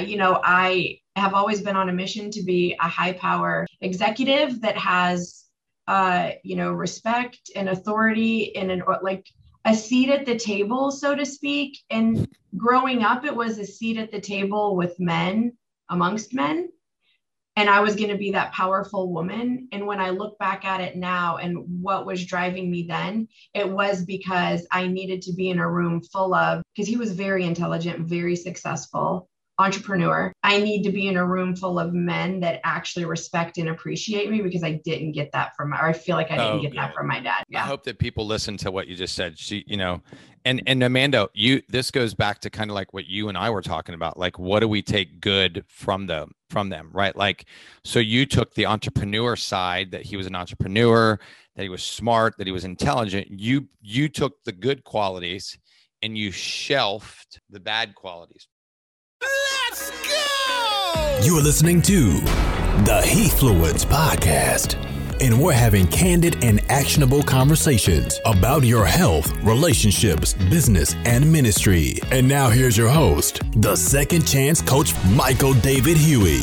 you know, I have always been on a mission to be a high power executive that has, uh, you know, respect and authority and an like a seat at the table, so to speak. And growing up, it was a seat at the table with men amongst men. And I was going to be that powerful woman. And when I look back at it now and what was driving me then, it was because I needed to be in a room full of, because he was very intelligent, very successful entrepreneur. I need to be in a room full of men that actually respect and appreciate me because I didn't get that from my, or I feel like I didn't oh, get yeah. that from my dad. Yeah. I hope that people listen to what you just said. She, you know, and and Amanda, you this goes back to kind of like what you and I were talking about. Like, what do we take good from them from them, right? Like, so you took the entrepreneur side that he was an entrepreneur, that he was smart, that he was intelligent. You you took the good qualities and you shelved the bad qualities Let's go! You are listening to the Hefluence Podcast, and we're having candid and actionable conversations about your health, relationships, business, and ministry. And now here's your host, the second chance coach, Michael David Huey.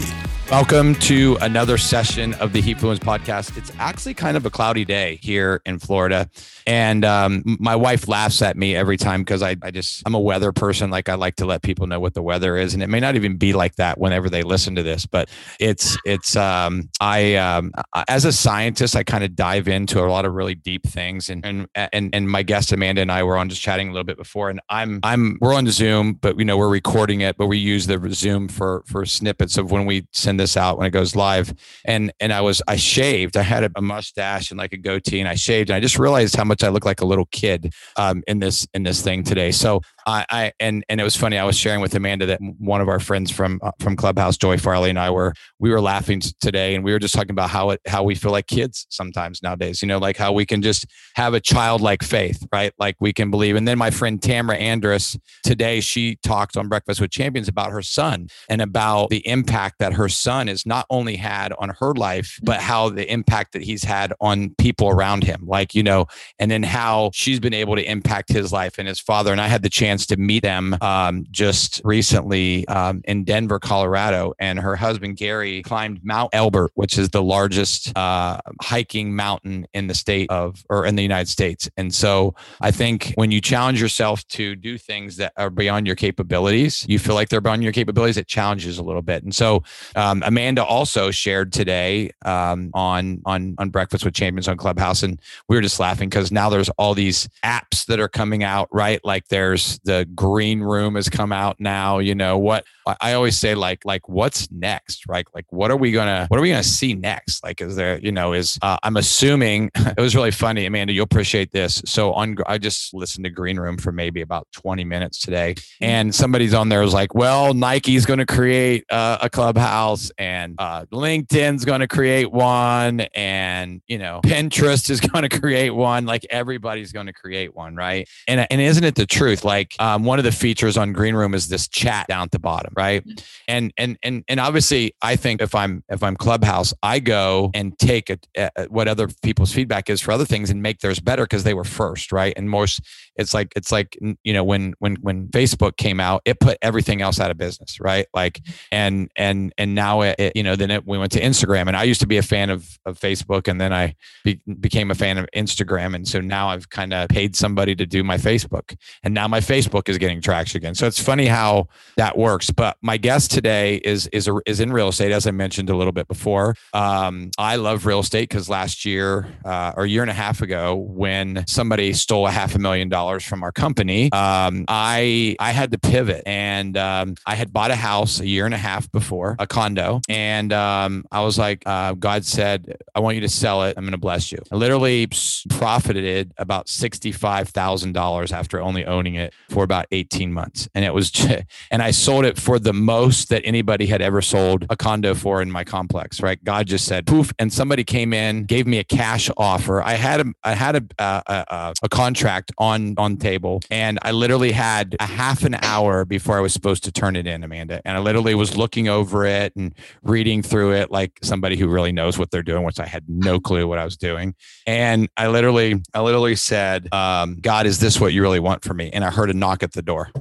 Welcome to another session of the Hefluence podcast. It's actually kind of a cloudy day here in Florida. And um, my wife laughs at me every time because I, I just, I'm a weather person. Like I like to let people know what the weather is. And it may not even be like that whenever they listen to this, but it's, it's, um, I, um, as a scientist, I kind of dive into a lot of really deep things. And, and, and, and my guest Amanda and I were on just chatting a little bit before. And I'm, I'm, we're on Zoom, but you know, we're recording it, but we use the Zoom for, for snippets of when we send this out when it goes live. And and I was I shaved. I had a mustache and like a goatee, and I shaved. And I just realized how much I look like a little kid um, in this in this thing today. So I, I and and it was funny. I was sharing with Amanda that one of our friends from uh, from Clubhouse, Joy Farley, and I were we were laughing today, and we were just talking about how it how we feel like kids sometimes nowadays. You know, like how we can just have a childlike faith, right? Like we can believe. And then my friend Tamara Andrus today, she talked on Breakfast with Champions about her son and about the impact that her son has not only had on her life, but how the impact that he's had on people around him, like you know, and then how she's been able to impact his life and his father. And I had the chance chance to meet them um, just recently um, in Denver, Colorado. And her husband, Gary, climbed Mount Elbert, which is the largest uh, hiking mountain in the state of, or in the United States. And so I think when you challenge yourself to do things that are beyond your capabilities, you feel like they're beyond your capabilities, it challenges a little bit. And so um, Amanda also shared today um, on, on, on Breakfast with Champions on Clubhouse. And we were just laughing because now there's all these apps that are coming out, right? Like there's the green room has come out now. You know what I always say, like like what's next, right? Like what are we gonna what are we gonna see next? Like is there you know is uh, I'm assuming it was really funny, Amanda. You'll appreciate this. So on I just listened to Green Room for maybe about 20 minutes today, and somebody's on there was like, well, Nike's going to create uh, a clubhouse, and uh, LinkedIn's going to create one, and you know Pinterest is going to create one. Like everybody's going to create one, right? And and isn't it the truth? Like um, one of the features on Green Room is this chat down at the bottom, right? Mm-hmm. And and and and obviously, I think if I'm if I'm Clubhouse, I go and take a, a, what other people's feedback is for other things and make theirs better because they were first, right? And most, it's like it's like you know when when when Facebook came out, it put everything else out of business, right? Like mm-hmm. and and and now it, it you know then it, we went to Instagram, and I used to be a fan of of Facebook, and then I be, became a fan of Instagram, and so now I've kind of paid somebody to do my Facebook, and now my Facebook Facebook is getting traction again. So it's funny how that works. But my guest today is is a, is in real estate, as I mentioned a little bit before. Um, I love real estate because last year uh, or a year and a half ago, when somebody stole a half a million dollars from our company, um, I I had to pivot, and um, I had bought a house a year and a half before, a condo, and um, I was like, uh, God said, I want you to sell it. I'm going to bless you. I literally profited about sixty five thousand dollars after only owning it for about 18 months. And it was, and I sold it for the most that anybody had ever sold a condo for in my complex, right? God just said poof. And somebody came in, gave me a cash offer. I had a, I had a, a, a, a contract on, on table and I literally had a half an hour before I was supposed to turn it in, Amanda. And I literally was looking over it and reading through it like somebody who really knows what they're doing, which I had no clue what I was doing. And I literally, I literally said, um, God, is this what you really want for me? And I heard a knock at the door.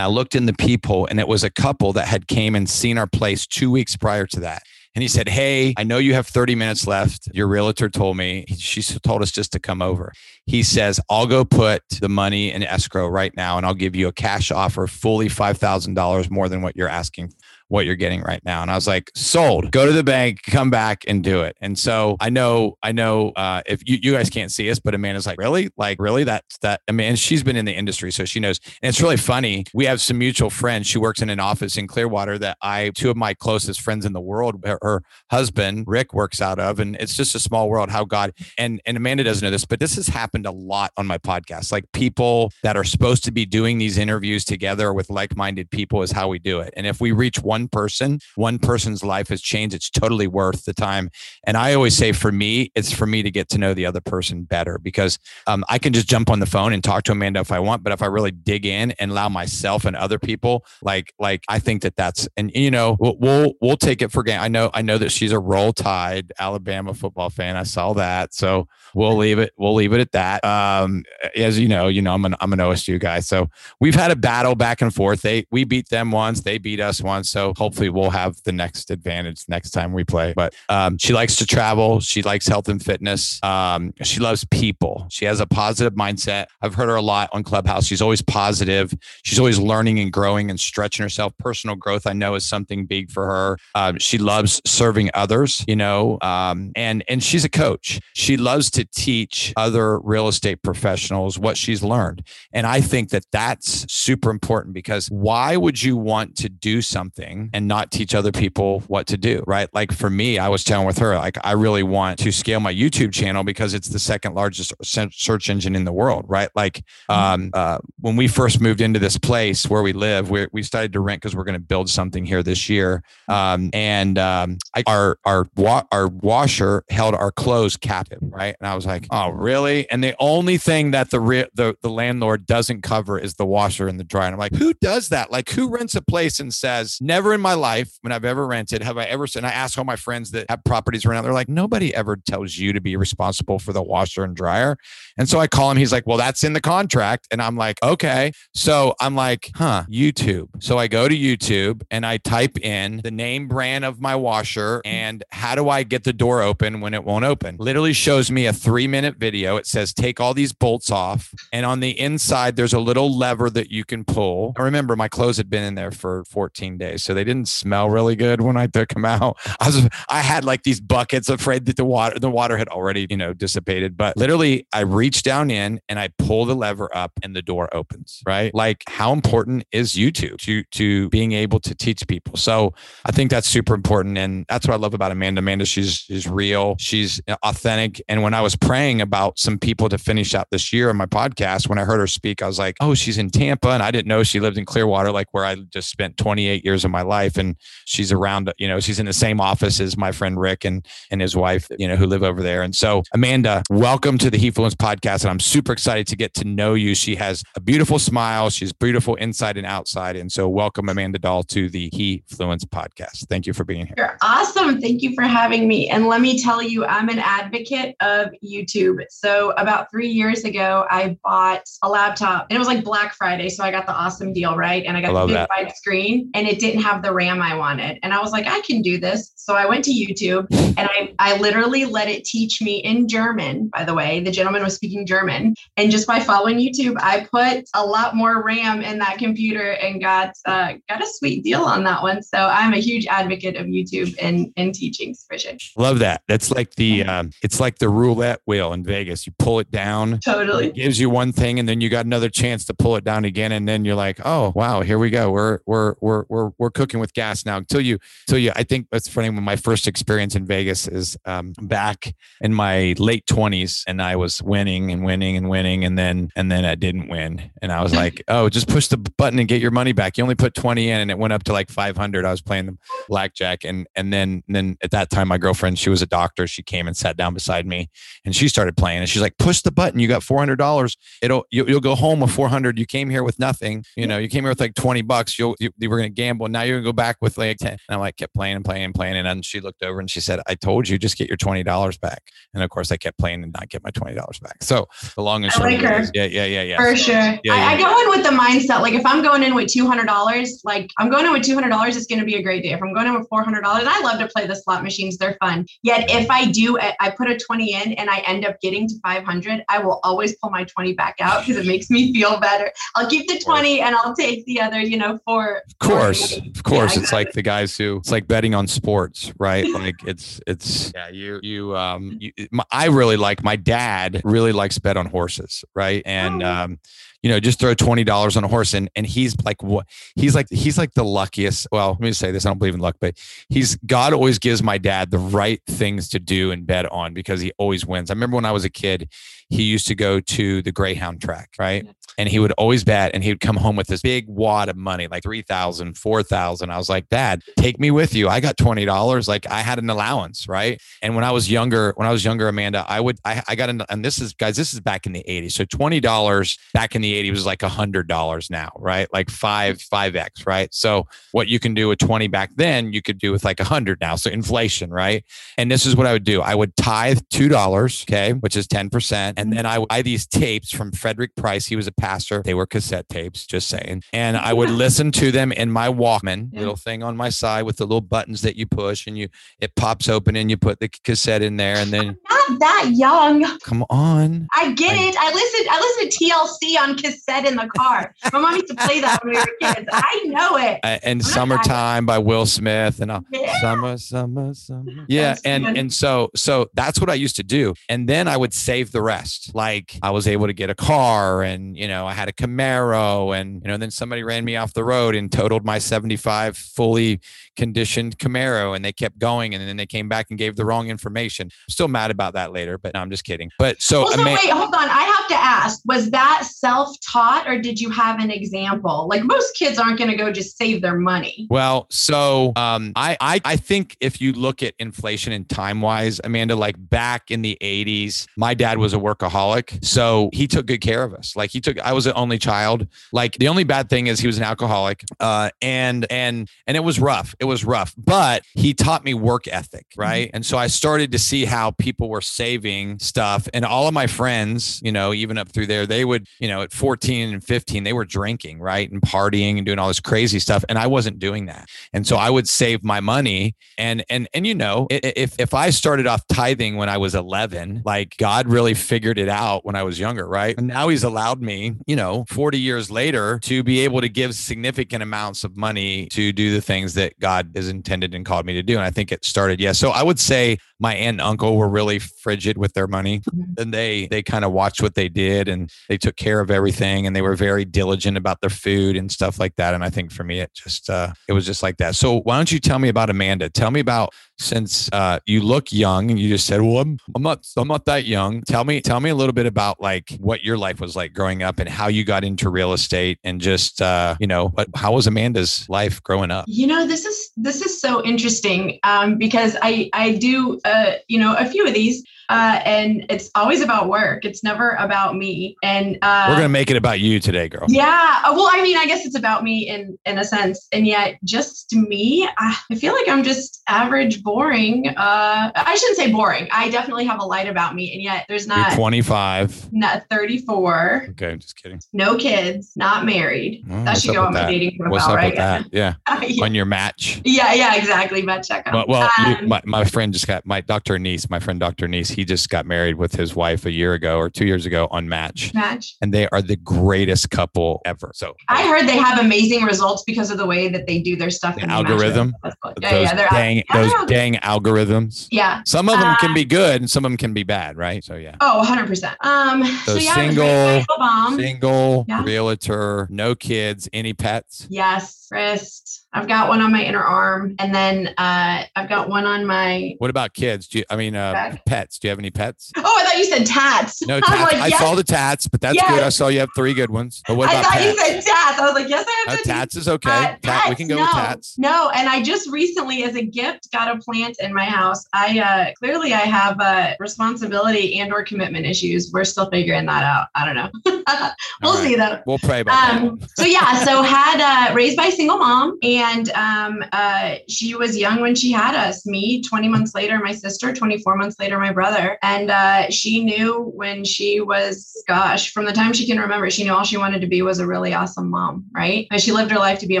I looked in the people and it was a couple that had came and seen our place two weeks prior to that. And he said, Hey, I know you have 30 minutes left. Your realtor told me, she told us just to come over. He says, I'll go put the money in escrow right now and I'll give you a cash offer fully $5,000 more than what you're asking what you're getting right now. And I was like, sold. Go to the bank, come back and do it. And so I know, I know uh, if you, you guys can't see us, but Amanda's like, really? Like, really? That's that. I mean, she's been in the industry, so she knows. And it's really funny. We have some mutual friends. She works in an office in Clearwater that I, two of my closest friends in the world, her, her husband, Rick, works out of. And it's just a small world how God, and, and Amanda doesn't know this, but this has happened a lot on my podcast. Like people that are supposed to be doing these interviews together with like minded people is how we do it. And if we reach one one person, one person's life has changed. It's totally worth the time. And I always say for me, it's for me to get to know the other person better because um, I can just jump on the phone and talk to Amanda if I want. But if I really dig in and allow myself and other people, like, like I think that that's, and you know, we'll, we'll, we'll take it for granted. I know, I know that she's a roll tide Alabama football fan. I saw that. So we'll leave it, we'll leave it at that. Um, as you know, you know, I'm an, I'm an OSU guy. So we've had a battle back and forth. They, we beat them once, they beat us once. So hopefully we'll have the next advantage next time we play. But um, she likes to travel. She likes health and fitness. Um, she loves people. She has a positive mindset. I've heard her a lot on Clubhouse. She's always positive. She's always learning and growing and stretching herself. Personal growth, I know, is something big for her. Um, she loves serving others, you know, um, and and she's a coach. She loves to teach other real estate professionals what she's learned, and I think that that's super important because why would you want to do something and not teach other people what to do, right? Like for me, I was telling with her, like, I really want to scale my YouTube channel because it's the second largest search engine in the world, right? Like, mm-hmm. um, uh, when we first moved into this place where we live, we, we started to rent because we're going to build something here this year. Um, and um, I, our, our, wa- our washer held our clothes captive, right? And I was like, oh, really? And the only thing that the, re- the, the landlord doesn't cover is the washer and the dryer. And I'm like, who does that? Like, who rents a place and says, never in my life when I've ever rented have I ever and I ask all my friends that have properties around, they're like, nobody ever tells you to be responsible for the washer and dryer. And so I call him, he's like, well, that's in the contract. And I'm like, okay. So I'm like, huh, YouTube. So I go to YouTube and I type in the name brand of my washer and how do I get the door open when it won't open? Literally shows me a three minute video. It says, take all these bolts off. And on the inside, there's a little lever that you can pull. I remember my clothes had been in there for 14 days. So they didn't smell really good when I took them out. I was I had like these buckets afraid that the water the water had already, you know, dissipated. But literally I reach down in and I pull the lever up and the door opens. Right. Like how important is YouTube to to being able to teach people? So I think that's super important. And that's what I love about Amanda. Amanda, she's she's real, she's uh, authentic. And when I was praying about some people to finish out this year on my podcast, when I heard her speak, I was like, oh, she's in Tampa. And I didn't know she lived in Clearwater, like where I just spent 28 years of my life. And she's around, you know, she's in the same office as my friend Rick and and his wife, you know, who live over there. And so, Amanda, welcome to the Hefluence podcast, and I'm super excited to get to know you. She has a beautiful smile. She's beautiful inside and outside. And so, welcome Amanda Doll to the Hefluence podcast. Thank you for being here. You're awesome. Thank you for having me. And let me tell you, I'm an advocate of YouTube. So about three years ago, I bought a laptop, and it was like Black Friday, so I got the awesome deal, right? And I got I the big wide screen, and it didn't have the RAM I wanted. And I was like, I can do this. So I went to YouTube and I, I literally let it teach me in German, by the way. The gentleman was speaking German. And just by following YouTube, I put a lot more RAM in that computer and got uh, got a sweet deal on that one. So I'm a huge advocate of YouTube in, in teaching vision. Love that. That's like the um, it's like the roulette wheel in Vegas. You pull it down. Totally. It gives you one thing and then you got another chance to pull it down again. And then you're like, oh wow, here we go. We're we're we're we're we're cooking with gas now. Until you until you I think that's funny when my first experience in Vegas is um, back in my late twenties, and I was winning and winning and winning, and then and then I didn't win, and I was like, oh, just push the button and get your money back. You only put twenty in, and it went up to like five hundred. I was playing the blackjack, and and then and then at that time, my girlfriend, she was a doctor, she came and sat down beside me, and she started playing, and she's like, push the button. You got four hundred dollars. It'll you, will go home with four hundred. You came here with nothing. You know, you came here with like twenty bucks. You'll you, you were going to gamble. Now you're even go back with like 10. And I'm like, kept playing and playing and playing. And then she looked over and she said, I told you, just get your $20 back. And of course, I kept playing and not get my $20 back. So the long and short, like her. is, yeah, yeah, yeah, yeah. For sure. Yeah, yeah, I, I go in with the mindset like if I'm going in with two hundred dollars, like I'm going in with two hundred dollars, it's going to be a great day. If I'm going in with four hundred dollars, I love to play the slot machines; they're fun. Yet if I do, I put a twenty in and I end up getting to five hundred, I will always pull my twenty back out because it makes me feel better. I'll keep the twenty and I'll take the other, you know, four. Of course, four- of course, Yeah, it's like the guys who it's like betting on sports, right? Like it's it's yeah. You you um you, my, I really like my dad really likes bet on horses, right? And Oh. um you know just throw twenty dollars on a horse and and he's like what he's like he's like the luckiest. Well, let me say this: I don't believe in luck, but he's God always gives my dad the right things to do and bet on because he always wins. I remember when I was a kid, he used to go to the Greyhound track, right? and he would always bet and he would come home with this big wad of money like 3000 4000 i was like dad take me with you i got $20 like i had an allowance right and when i was younger when i was younger amanda i would i, I got into and this is guys this is back in the 80s so $20 back in the 80s was like $100 now right? Like 5 mm. 5x right? So what you can do with 20 back then you could do with like 100 now. So inflation right? And this is what i would do. I would tithe $2 okay which is 10% and then i would buy these tapes from frederick price. He was a pastor. They were cassette tapes just saying. And i would listen to them in my walkman Yeah. little thing on my side with the little buttons that you push and you it pops open and you put the cassette in there and then Not that young. come on. I get I- it. I listen. I listen to TLC on cassette in the car. My mom used to play that when we were kids. I know it. Uh, and not summertime by will smith and I'll, Yeah. summer summer summer yeah and and so so that's what i used to do and then i would save the rest like i was able to get a car and you know i had a camaro and you know then somebody ran me off the road and totaled my 75 fully conditioned camaro and they kept going and then they came back and gave the wrong information still mad about that later but no, i'm just kidding but so Also, Ama- wait, hold on. I have to ask: Was that self-taught, or did you have an example? Like most kids aren't going to go just save their money. Well, so um, I, I I think if you look at inflation and time wise, Amanda, like back in the '80s, my dad was a workaholic, so he took good care of us. Like he took, I was an only child. Like the only bad thing is he was an alcoholic, uh, and and and it was rough. It was rough, but he taught me work ethic, mm-hmm. right? And so I started to see how people were saving stuff, and all of my friends, you know, even up through there, they would, you know, at 14 and 15, they were drinking, right, and partying and doing all this crazy stuff, and I wasn't doing that. And so I would save my money, and and and you know, if if I started off tithing when I was 11, like God really figured it out when I was younger, right? And now He's allowed me, you know, 40 years later, to be able to give significant amounts of money to do the things that God has intended and called me to do. And I think it started, yeah. So I would say my aunt and uncle were really frigid with their money Mhm. and they they kind of watched what they did and they took care of everything and they were very diligent about their food and stuff like that and i think for me it just uh it was just like that so why don't you tell me about amanda tell me about since uh you look young and you just said well i'm, I'm not i'm not that young tell me tell me a little bit about like what your life was like growing up and how you got into real estate and just uh you know what how was amanda's life growing up You know, this is this is so interesting um, because I I do uh, you know a few of these, uh, and it's always about work. It's never about me. And uh, we're gonna make it about you today girl Yeah. Well, I mean, I guess it's about me in in a sense, and yet just me. I, I feel like I'm just average, boring. Uh, I shouldn't say boring. I definitely have a light about me, and yet there's you're not 25 not 34, okay i'm just kidding no kids, not married. Oh, that should go on my that? dating profile, what's up right? with that yeah yeah, on your match yeah, yeah, exactly. Match checkup. Well, well you- Um, my, my friend just got my Dr. Niece, my friend Dr. Niece, he just got married with his wife a year ago or two years ago on Match, match. and they are the greatest couple ever. So I heard they have amazing results because of the way that they do their stuff. The algorithm? Cool. Yeah, those yeah, they're dang, those they're- algorithms. yeah. Some of them can Uh, be good and some of them can be bad, right? So yeah. Oh, 100%. Um, So so, yeah, I was raised by a single- single. Single, yeah. realtor, no kids, any pets. Yes, wrist. I've got one on my inner arm, and then uh, I've got one on my. What about kids? Do you, I mean, uh, Back. pets? Do you have any pets? Oh, I thought you said tats. No tats. like, I yes. saw the tats, but that's Yes. good. I saw you have three good ones. But what I about thought pets? you said tats. I was like, yes, I Uh, have tats Tats is okay. Uh, Tat, we can go no, with tats. No, and I just recently, as a gift, got a plant in my house. I uh, clearly I have uh, responsibility and or commitment issues. We're still figuring that out. I don't know. we'll right. see though. We'll pray about that. Um, so yeah, so had uh, raised by a single mom, and um, uh, she was young when she had us. Me, 20 months later, my sister, 24 months later, my brother. And uh, she knew when she was, gosh, from the time she can remember, she knew all she wanted to be was a really awesome mom, right? And she lived her life to be a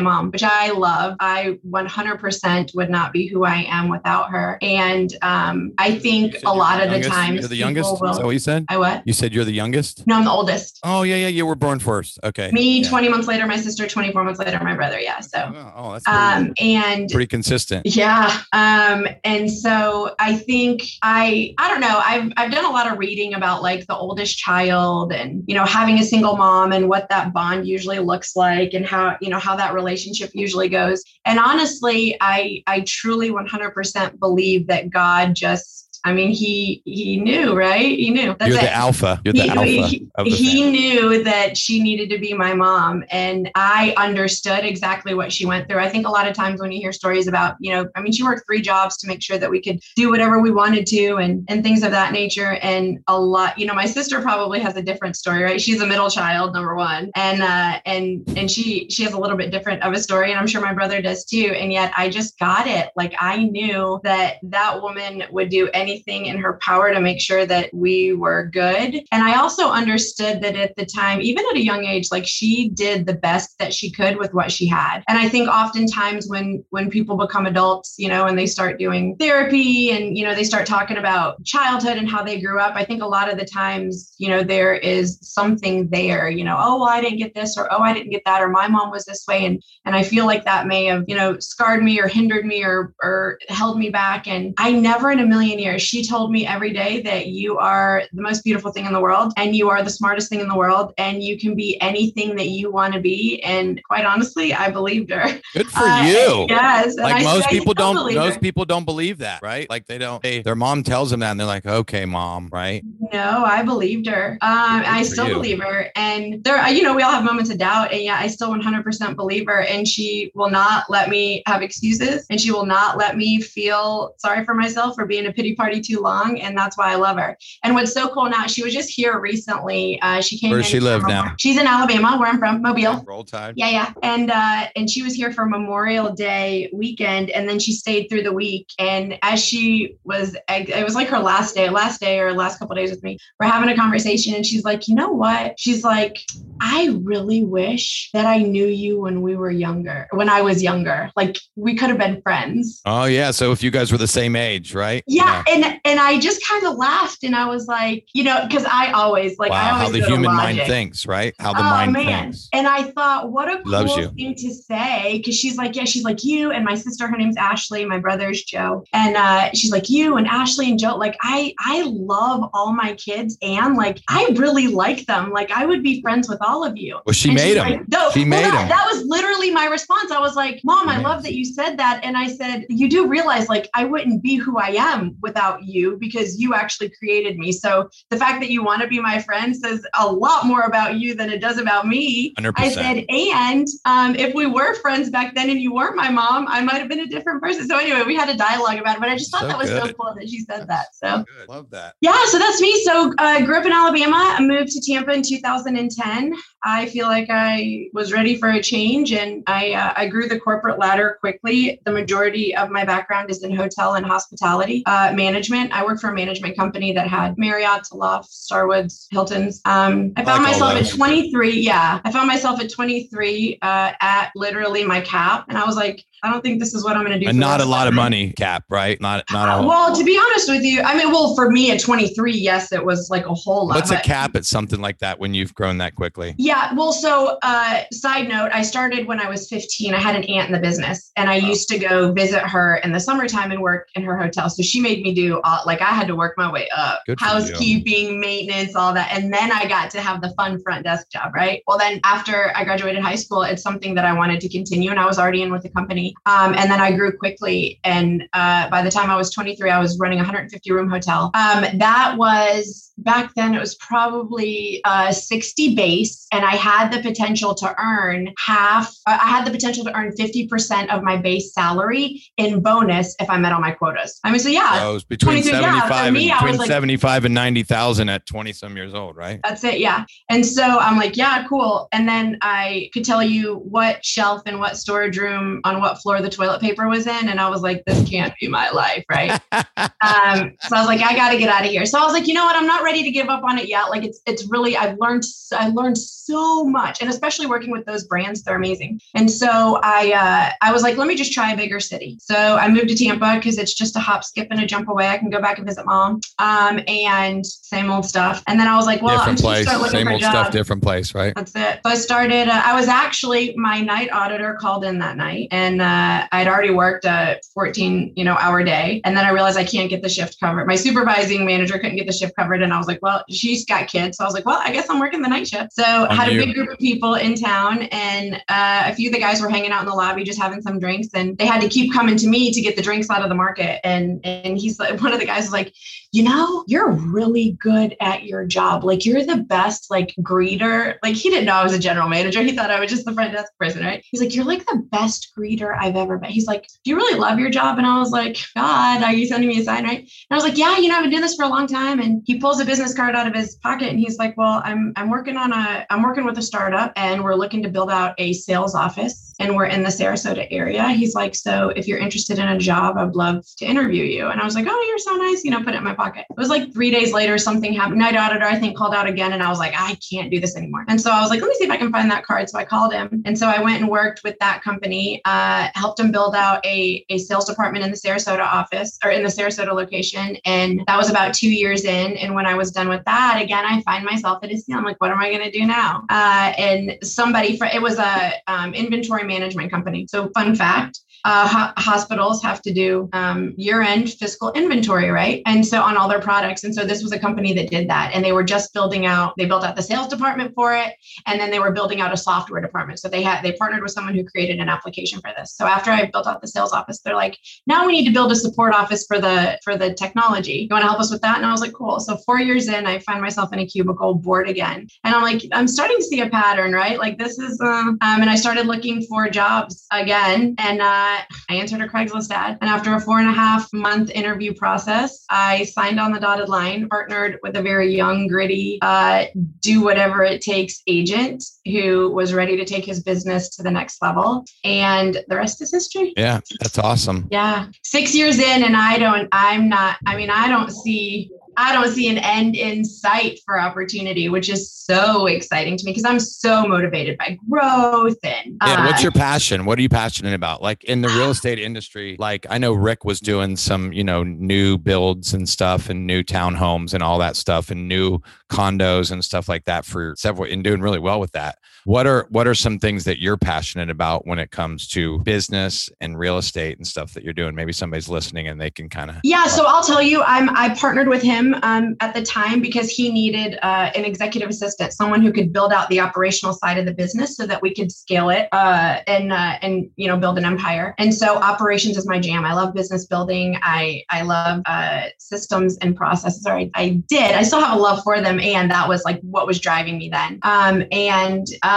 mom, which I love. I 100% would not be who I am without her. And um, I think a lot of the times, you're the youngest. Will, Is that what you said? I what? You said you're the youngest. No, I'm the oldest. Oh yeah, yeah. You were born first. Okay. Me, yeah. 20 months later, my sister. 24 months later, my brother. Yeah. So. Oh, that's pretty, um, and pretty consistent. Yeah. Um, and so I think I I don't know. I've I've done a lot of reading about like the oldest child and you know having a single mom and what that bond usually looks like and how you know how that relationship usually goes. And honestly, I I truly 100% believe that God just I mean, he he knew, right? He knew. That's You're it. the alpha. You're the he, alpha. He, he knew that she needed to be my mom, and I understood exactly what she went through. I think a lot of times when you hear stories about, you know, I mean, she worked three jobs to make sure that we could do whatever we wanted to, and and things of that nature. And a lot, you know, my sister probably has a different story, right? She's a middle child, number one, and uh, and and she she has a little bit different of a story, and I'm sure my brother does too. And yet, I just got it. Like I knew that that woman would do anything anything in her power to make sure that we were good. And I also understood that at the time, even at a young age, like she did the best that she could with what she had. And I think oftentimes when when people become adults, you know, and they start doing therapy and you know they start talking about childhood and how they grew up, I think a lot of the times, you know, there is something there, you know, oh, well, I didn't get this or oh, I didn't get that or my mom was this way and and I feel like that may have, you know, scarred me or hindered me or or held me back and I never in a million years she told me every day that you are the most beautiful thing in the world and you are the smartest thing in the world and you can be anything that you want to be. And quite honestly, I believed her. Good for uh, you. Yes. Like most people don't, most her. people don't believe that, right? Like they don't, they, their mom tells them that and they're like, okay, mom, right? No, I believed her. Um, I still you. believe her. And there, you know, we all have moments of doubt. And yeah, I still 100% believe her. And she will not let me have excuses and she will not let me feel sorry for myself for being a pity party too long, and that's why I love her. And what's so cool now, she was just here recently. Uh, she came. Where does she live now? She's in Alabama, where I'm from, Mobile. Yeah, roll Tide. Yeah, yeah. And uh, and she was here for Memorial Day weekend, and then she stayed through the week. And as she was, it was like her last day, last day or last couple days with me. We're having a conversation, and she's like, you know what? She's like, I really wish that I knew you when we were younger, when I was younger. Like we could have been friends. Oh yeah. So if you guys were the same age, right? Yeah. yeah. And and I just kind of laughed and I was like, you know, because I always like wow, I always how the human mind thinks, right? How the oh, mind man. thinks. And I thought, what a cool thing to say. Cause she's like, yeah, she's like you and my sister, her name's Ashley, my brother's Joe. And uh, she's like, you and Ashley and Joe. Like, I I love all my kids and like I really like them. Like I would be friends with all of you. Well, she and made them. Like, no, she made them. That, that was literally my response. I was like, Mom, I love that you said that. And I said, you do realize like I wouldn't be who I am without you because you actually created me. So the fact that you want to be my friend says a lot more about you than it does about me. 100%. I said, and um, if we were friends back then and you weren't my mom, I might have been a different person. So anyway, we had a dialogue about it, but I just thought so that was good. so cool that she said that's that. So love that. Yeah, so that's me. So uh, grew up in Alabama. I moved to Tampa in 2010. I feel like I was ready for a change, and I uh, I grew the corporate ladder quickly. The majority of my background is in hotel and hospitality uh, management. I worked for a management company that had Marriott, Loft, Starwoods, Hilton's. Um, I found like myself at 23. Yeah, I found myself at 23 uh, at literally my cap, and I was like, I don't think this is what I'm going to do. And not a lot of money cap, right? Not not a well. To be honest with you, I mean, well, for me at 23, yes, it was like a whole lot. What's a cap at something like that when you've grown that quickly? Yeah, well, so uh, side note, I started when I was 15. I had an aunt in the business, and I oh. used to go visit her in the summertime and work in her hotel. So she made me do all, like I had to work my way up, housekeeping, maintenance, all that, and then I got to have the fun front desk job, right? Well, then after I graduated high school, it's something that I wanted to continue, and I was already in with the company. Um, and then I grew quickly. And uh, by the time I was 23, I was running a 150 room hotel. Um, that was back then, it was probably uh, 60 base. And I had the potential to earn half, uh, I had the potential to earn 50% of my base salary in bonus if I met all my quotas. I mean, so yeah, between 75 yeah, me, and between like, 75 and 90,000 at 20 some years old, right? That's it. Yeah. And so I'm like, yeah, cool. And then I could tell you what shelf and what storage room on what floor the toilet paper was in. And I was like, this can't be my life. Right. um, so I was like, I got to get out of here. So I was like, you know what? I'm not ready to give up on it yet. Like it's, it's really, I've learned, I learned so much and especially working with those brands, they're amazing. And so I, uh, I was like, let me just try a bigger city. So I moved to Tampa because it's just a hop, skip and a jump away. I can go back and visit mom. Um, and same old stuff. And then I was like, well, different I'm place, same old stuff, different place, right? That's it. So I started, uh, I was actually, my night auditor called in that night and uh, I'd already worked a 14, you know, hour day. And then I realized I can't get the shift covered. My supervising manager couldn't get the shift covered. And I was like, well, she's got kids. So I was like, well, I guess I'm working the night shift. So I had you. a big group of people in town and uh, a few of the guys were hanging out in the lobby, just having some drinks and they had to keep coming to me to get the drinks out of the market. And, and he's like, one of the guys was like, you know, you're really good at your job. Like you're the best like greeter. Like he didn't know I was a general manager. He thought I was just the front desk person, right? He's like, you're like the best greeter I've ever met. He's like, do you really love your job? And I was like, God, are you sending me a sign, right? And I was like, yeah, you know, I've been doing this for a long time. And he pulls a business card out of his pocket and he's like, well, I'm I'm working on a I'm working with a startup and we're looking to build out a sales office and we're in the Sarasota area. He's like, so if you're interested in a job, I'd love to interview you. And I was like, oh, you're so nice. You know, put it in my pocket. It was like three days later, something happened. Night auditor, I think, called out again. And I was like, I can't do this anymore. And so I was like, let me see if I can find that card. So I called him. And so I went and worked with that company, uh, helped him build out a, a sales department in the Sarasota office or in the Sarasota location. And that was about two years in. And when I was done with that, again, I find myself at a I'm like, what am I going to do now? Uh, and somebody, for, it was a um, inventory management company. So fun fact, uh, ho- hospitals have to do um, year-end fiscal inventory, right? And so on all their products. And so this was a company that did that, and they were just building out. They built out the sales department for it, and then they were building out a software department. So they had they partnered with someone who created an application for this. So after I built out the sales office, they're like, now we need to build a support office for the for the technology. You want to help us with that? And I was like, cool. So four years in, I find myself in a cubicle, bored again, and I'm like, I'm starting to see a pattern, right? Like this is, uh, um, and I started looking for jobs again, and. Uh, I answered a Craigslist ad. And after a four and a half month interview process, I signed on the dotted line, partnered with a very young, gritty, uh, do whatever it takes agent who was ready to take his business to the next level. And the rest is history. Yeah, that's awesome. Yeah. Six years in, and I don't, I'm not, I mean, I don't see I don't see an end in sight for opportunity, which is so exciting to me because I'm so motivated by growth and uh, yeah. What's your passion? What are you passionate about? Like in the real estate industry, like I know Rick was doing some, you know, new builds and stuff and new townhomes and all that stuff and new condos and stuff like that for several and doing really well with that. What are what are some things that you're passionate about when it comes to business and real estate and stuff that you're doing? Maybe somebody's listening and they can kind of Yeah, so I'll tell you, I'm I partnered with him um, at the time because he needed uh, an executive assistant, someone who could build out the operational side of the business so that we could scale it uh, and uh, and you know build an empire. And so operations is my jam. I love business building. I I love uh, systems and processes. Or I, I did. I still have a love for them, and that was like what was driving me then. Um, and uh,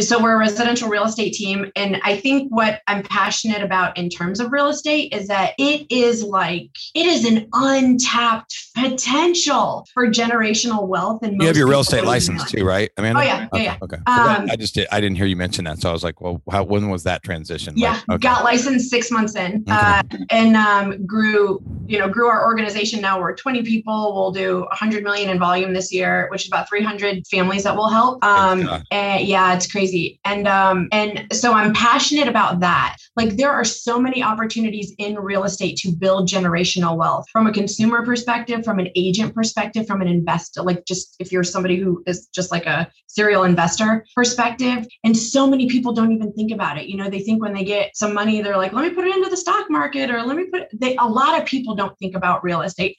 so we're a residential real estate team. And I think what I'm passionate about in terms of real estate is that it is like, it is an untapped potential for generational wealth. And you have your real estate license too, right? I mean, oh yeah, okay, yeah, Okay. Um, I just did, I didn't hear you mention that. So I was like, well, how, when was that transition? Yeah. Like, okay. Got licensed six months in okay. uh, and um, grew, you know, grew our organization. Now we're 20 people. We'll do 100 million in volume this year, which is about 300 families that will help. Um, and and yeah, it's crazy. And um, and so I'm passionate about that. Like there are so many opportunities in real estate to build generational wealth from a consumer perspective, from an agent perspective, from an investor, like just if you're somebody who is just like a serial investor perspective. And so many people don't even think about it. You know, they think when they get some money, they're like, let me put it into the stock market or let me put they a lot of people don't think about real estate.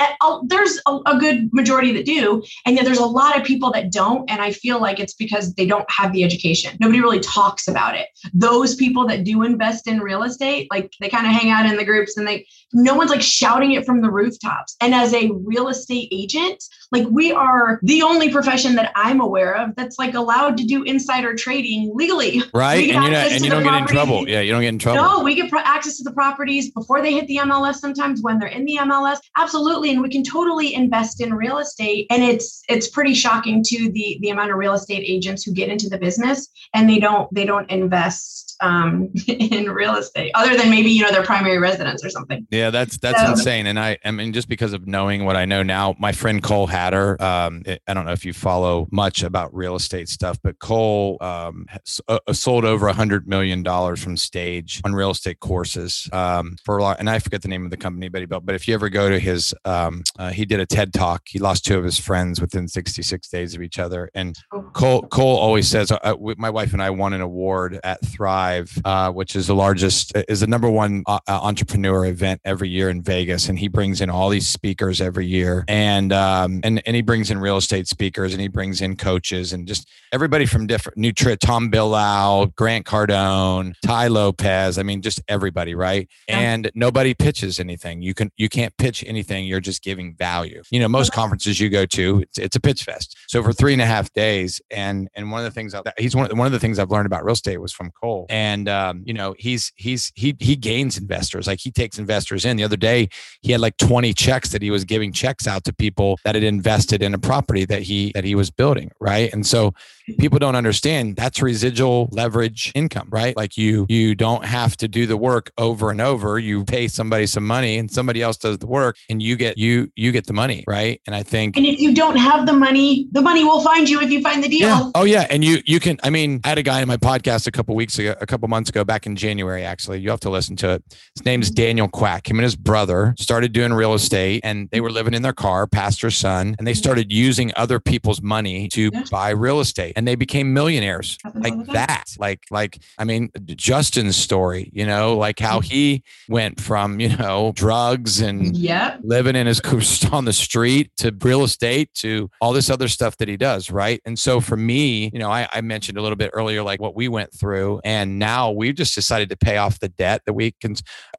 There's a, a good majority that do. And yet there's a lot of people that don't. And I feel like it's because they don't have the education. Nobody really talks about it. Those people that do invest in real estate, like they kind of hang out in the groups and they, no one's like shouting it from the rooftops. And as a real estate agent, like we are the only profession that I'm aware of that's like allowed to do insider trading legally. Right. And, not, and you don't get in trouble. Yeah. You don't get in trouble. No, we get access to the properties before they hit the MLS sometimes when they're in in the MLS? Absolutely. And we can totally invest in real estate. And it's it's pretty shocking to the the amount of real estate agents who get into the business and they don't they don't invest um, in real estate other than maybe you know their primary residence or something. Yeah, that's that's so, insane. And I I mean just because of knowing what I know now, my friend Cole Hatter, um, I don't know if you follow much about real estate stuff, but Cole um, has, uh, sold over a hundred million dollars from stage on real estate courses um, for a lot. And I forget the name of the company, but he built. But if you ever go to his, um, uh, he did a TED talk. He lost two of his friends within 66 days of each other. And oh. Cole Cole always says, uh, uh my wife and I won an award at Thrive, uh, which is the largest, is the number one uh, entrepreneur event every year in Vegas, and he brings in all these speakers every year, and um, and and he brings in real estate speakers, and he brings in coaches, and just everybody from different Nutri, Tom Bilyeu, Grant Cardone, Tai Lopez. I mean, just everybody, right? Yeah. And nobody pitches anything. You can you can't pitch anything. You're just giving value. You know, most conferences you go to, it's, it's a pitch fest. So for three and a half days, and and one of the things that he's one one of the things I've learned about real estate was from Cole, and um, you know he's he's he he gains investors. Like he takes investors in. The other day he had like 20 checks that he was giving checks out to people that had invested in a property that he that he was building, right? And so people don't understand that's residual leverage income, right? Like you you don't have to do the work over and over. You pay somebody some money and somebody else does the work and you get you you get the money, right? And I think And if you don't have the money, the money will find you if you find the deal. Yeah. Oh yeah, and you you can I mean, I had a guy in my podcast a couple weeks ago, a couple months ago back in January actually. You have to listen to it. His name is Daniel Quack. Him and his brother started doing real estate and they were living in their car, pastor's son, and they started using other people's money to buy real estate and they became millionaires like that. Like, like, I mean, Justin's story, you know, like how mm-hmm. he went from, you know, drugs and yep. living in his on the street to real estate to all this other stuff that he does. Right. And so for me, you know, I, I mentioned a little bit earlier, like what we went through. And now we've just decided to pay off the debt that we can.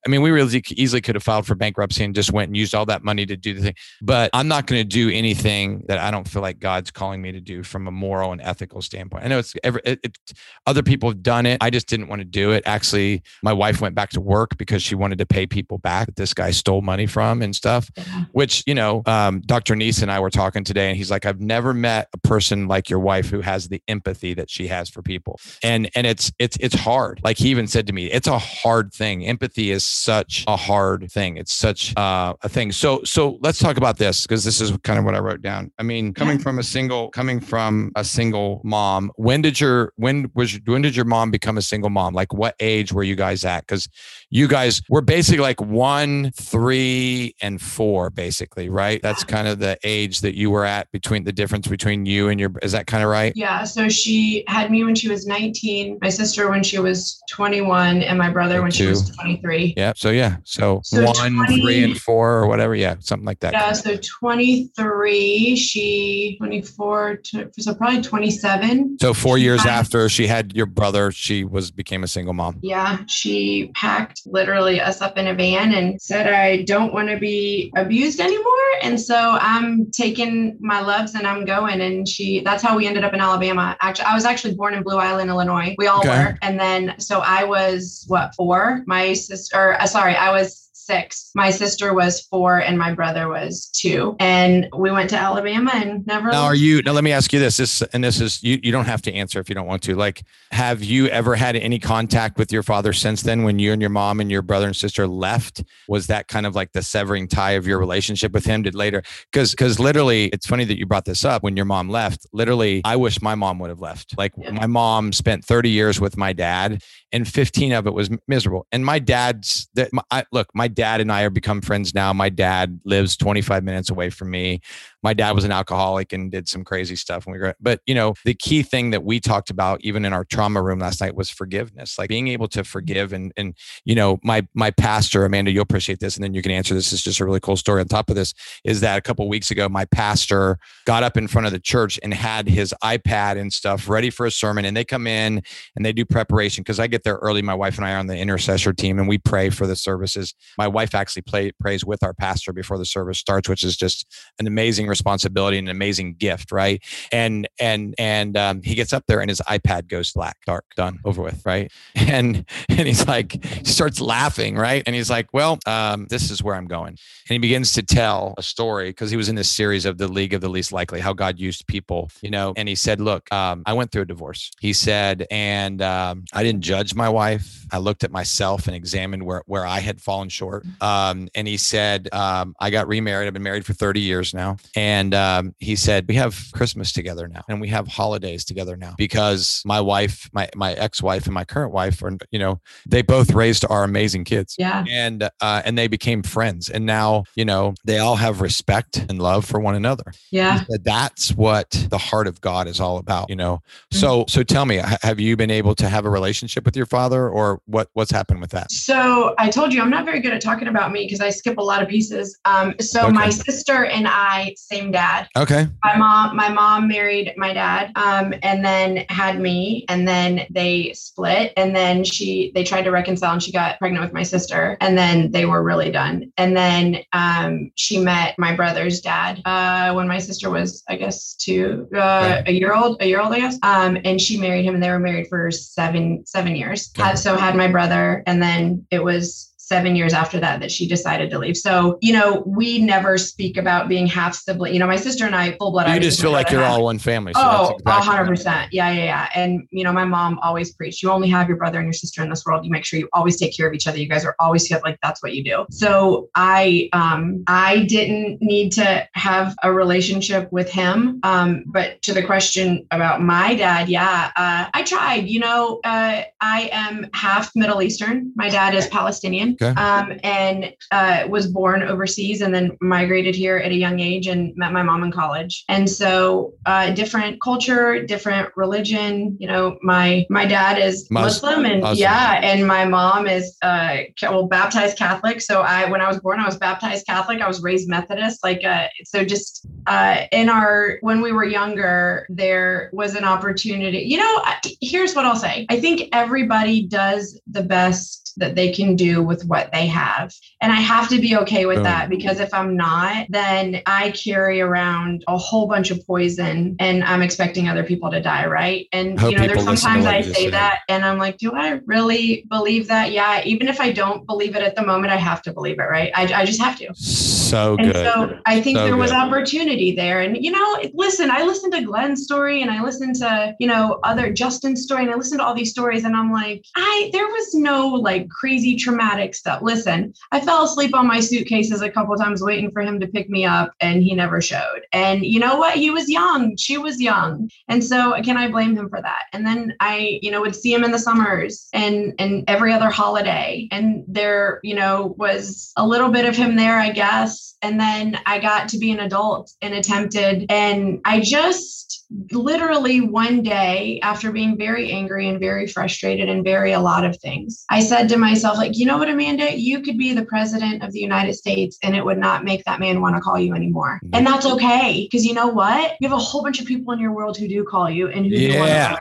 I mean, we really easily could have filed for bankruptcy and just went and used all that money to do the thing. But I'm not going to do anything that I don't feel like God's calling me to do from a moral and ethical standpoint. I know it's ever it, it, other people have done it. I just didn't want to do it. Actually, my wife went back to work because she wanted to pay people back that this guy stole money from and stuff. Yeah. Which you know, um, Dr. Neese and I were talking today, and he's like, "I've never met a person like your wife who has the empathy that she has for people." And and it's it's it's hard. Like he even said to me, "It's a hard thing. Empathy is such a hard thing. It's such uh, a thing." So so let's talk about this because this is kind of what I wrote down. I mean, coming from a single coming from a single mom when did your when was when did your mom become a single mom? Like what age were you guys at? Because you guys were basically like one three and four basically right? That's kind of the age that you were at between the difference between you and your is that kind of right? Yeah so she had me when she was 19 my sister when she was 21 and my brother when she was 23 yeah so yeah so, so one 20, three and four or whatever yeah something like that. Yeah so 23 she 24 so probably 27 seven. So four years after she had your brother, she was became a single mom. Yeah, she packed literally us up in a van and said, "I don't want to be abused anymore." And so I'm taking my loves and I'm going. And she, that's how we ended up in Alabama. Actually, I was actually born in Blue Island, Illinois. We all okay. were. And then so I was what four? My sister, uh, sorry, I was six. My sister was four and my brother was two. And we went to Alabama and never. Now, are you, now let me ask you this, this, and this is, you, you don't have to answer if you don't want to. Like, have you ever had any contact with your father since then when you and your mom and your brother and sister left? Was that kind of like the severing tie of your relationship with him? Did later, because, because literally, it's funny that you brought this up when your mom left. Literally, I wish my mom would have left. Like, yeah. my mom spent 30 years with my dad and 15 of it was miserable. And my dad's that I, look, my dad and I are become friends now. My dad lives 25 minutes away from me. My dad was an alcoholic and did some crazy stuff when we were but you know the key thing that we talked about even in our trauma room last night was forgiveness like being able to forgive and and you know my my pastor amanda you'll appreciate this and then you can answer this. Is just a really cool story on top of this is that a couple weeks ago my pastor got up in front of the church and had his ipad and stuff ready for a sermon. And they come in and they do preparation because i get there early. My wife and i are on the intercessor team and we pray for the services. My wife actually play, prays with our pastor before the service starts which is just an amazing responsibility and an amazing gift, right? And and and um, he gets up there and his iPad goes black, dark, done, over with, right? And and he's like, he starts laughing, right? And he's like, well, um, this is where I'm going. And he begins to tell a story because he was in this series of the League of the Least Likely, how God used people, you know. And he said, Look, um, I went through a divorce. He said, and um, I didn't judge my wife. I looked at myself and examined where, where I had fallen short. Um, and he said, um, I got remarried. I've been married for 30 years now. And um, he said, We have Christmas together now and we have holidays together now because my wife, my, my ex wife, and my current wife are, you know, they both raised our amazing kids. Yeah. And, uh, and they became friends. And now, you know, they all have respect and love for one another. Yeah. That's what the heart of God is all about, you know? Mm-hmm. So, so tell me, have you been able to have a relationship with your father or what, what's happened with that? So I told you, I'm not very good at talking about me because I skip a lot of pieces. Um, so okay. my sister and I, same dad. Okay. My mom, my mom married my dad, um, and then had me, and then they split, and then she, they tried to reconcile, and she got pregnant with my sister, and then they were really done. And then um, she met my brother's dad uh, when my sister was, I guess, two, uh, a year old, a year old, I guess. Um, and she married him, and they were married for seven, seven years. Had, so had my brother, and then it was seven years after that that she decided to leave. So, you know, we never speak about being half sibling. You know, my sister and I full blood. You just feel like you're all one family. So oh, exactly 100%. Yeah, yeah, yeah. And, you know, my mom always preached, you only have your brother and your sister in this world. You make sure you always take care of each other. You guys are always like that's what you do. So I, um, I didn't need to have a relationship with him. Um, but to the question about my dad, yeah, uh, I tried, you know, uh, I am half Middle Eastern. My dad is Palestinian okay. um, and uh, was born overseas and then migrated here at a young age and met my mom in college. And so, uh, different culture, different religion. You know, my my dad is Muslim, Muslim and Muslim. yeah, and my mom is uh, well baptized Catholic. So I, when I was born, I was baptized Catholic. I was raised Methodist. Like, uh, so just uh, in our when we were younger, there was an opportunity. You know, here's what I'll say. I think everybody does the best that they can do with what they have. And I have to be okay with that because if I'm not, then I carry around a whole bunch of poison and I'm expecting other people to die, right? And you know, there's sometimes I say that and I'm like, do I really believe that? Yeah, even if I don't believe it at the moment, I have to believe it, right? I, I just have to. So good. So I think so there was good. opportunity there. And you know, listen, I listened to Glenn's story and I listened to, you know, other Justin's story and I listened to all these stories and I'm like, I there was no like crazy traumatic stuff. Listen, I fell asleep on my suitcases a couple times waiting for him to pick me up and he never showed. And you know what? He was young. She was young. And so can I blame him for that? And then I, you know, would see him in the summers and and every other holiday. And there, you know, was a little bit of him there, I guess. And then I got to be an adult and attempted and I just literally one day after being very angry and very frustrated and very a lot of things, I said to myself, like, you know what, Amanda, you could be the president of the United States and it would not make that man want to call you anymore. Mm-hmm. And that's okay. Because you know what? You have a whole bunch of people in your world who do call you and who yeah.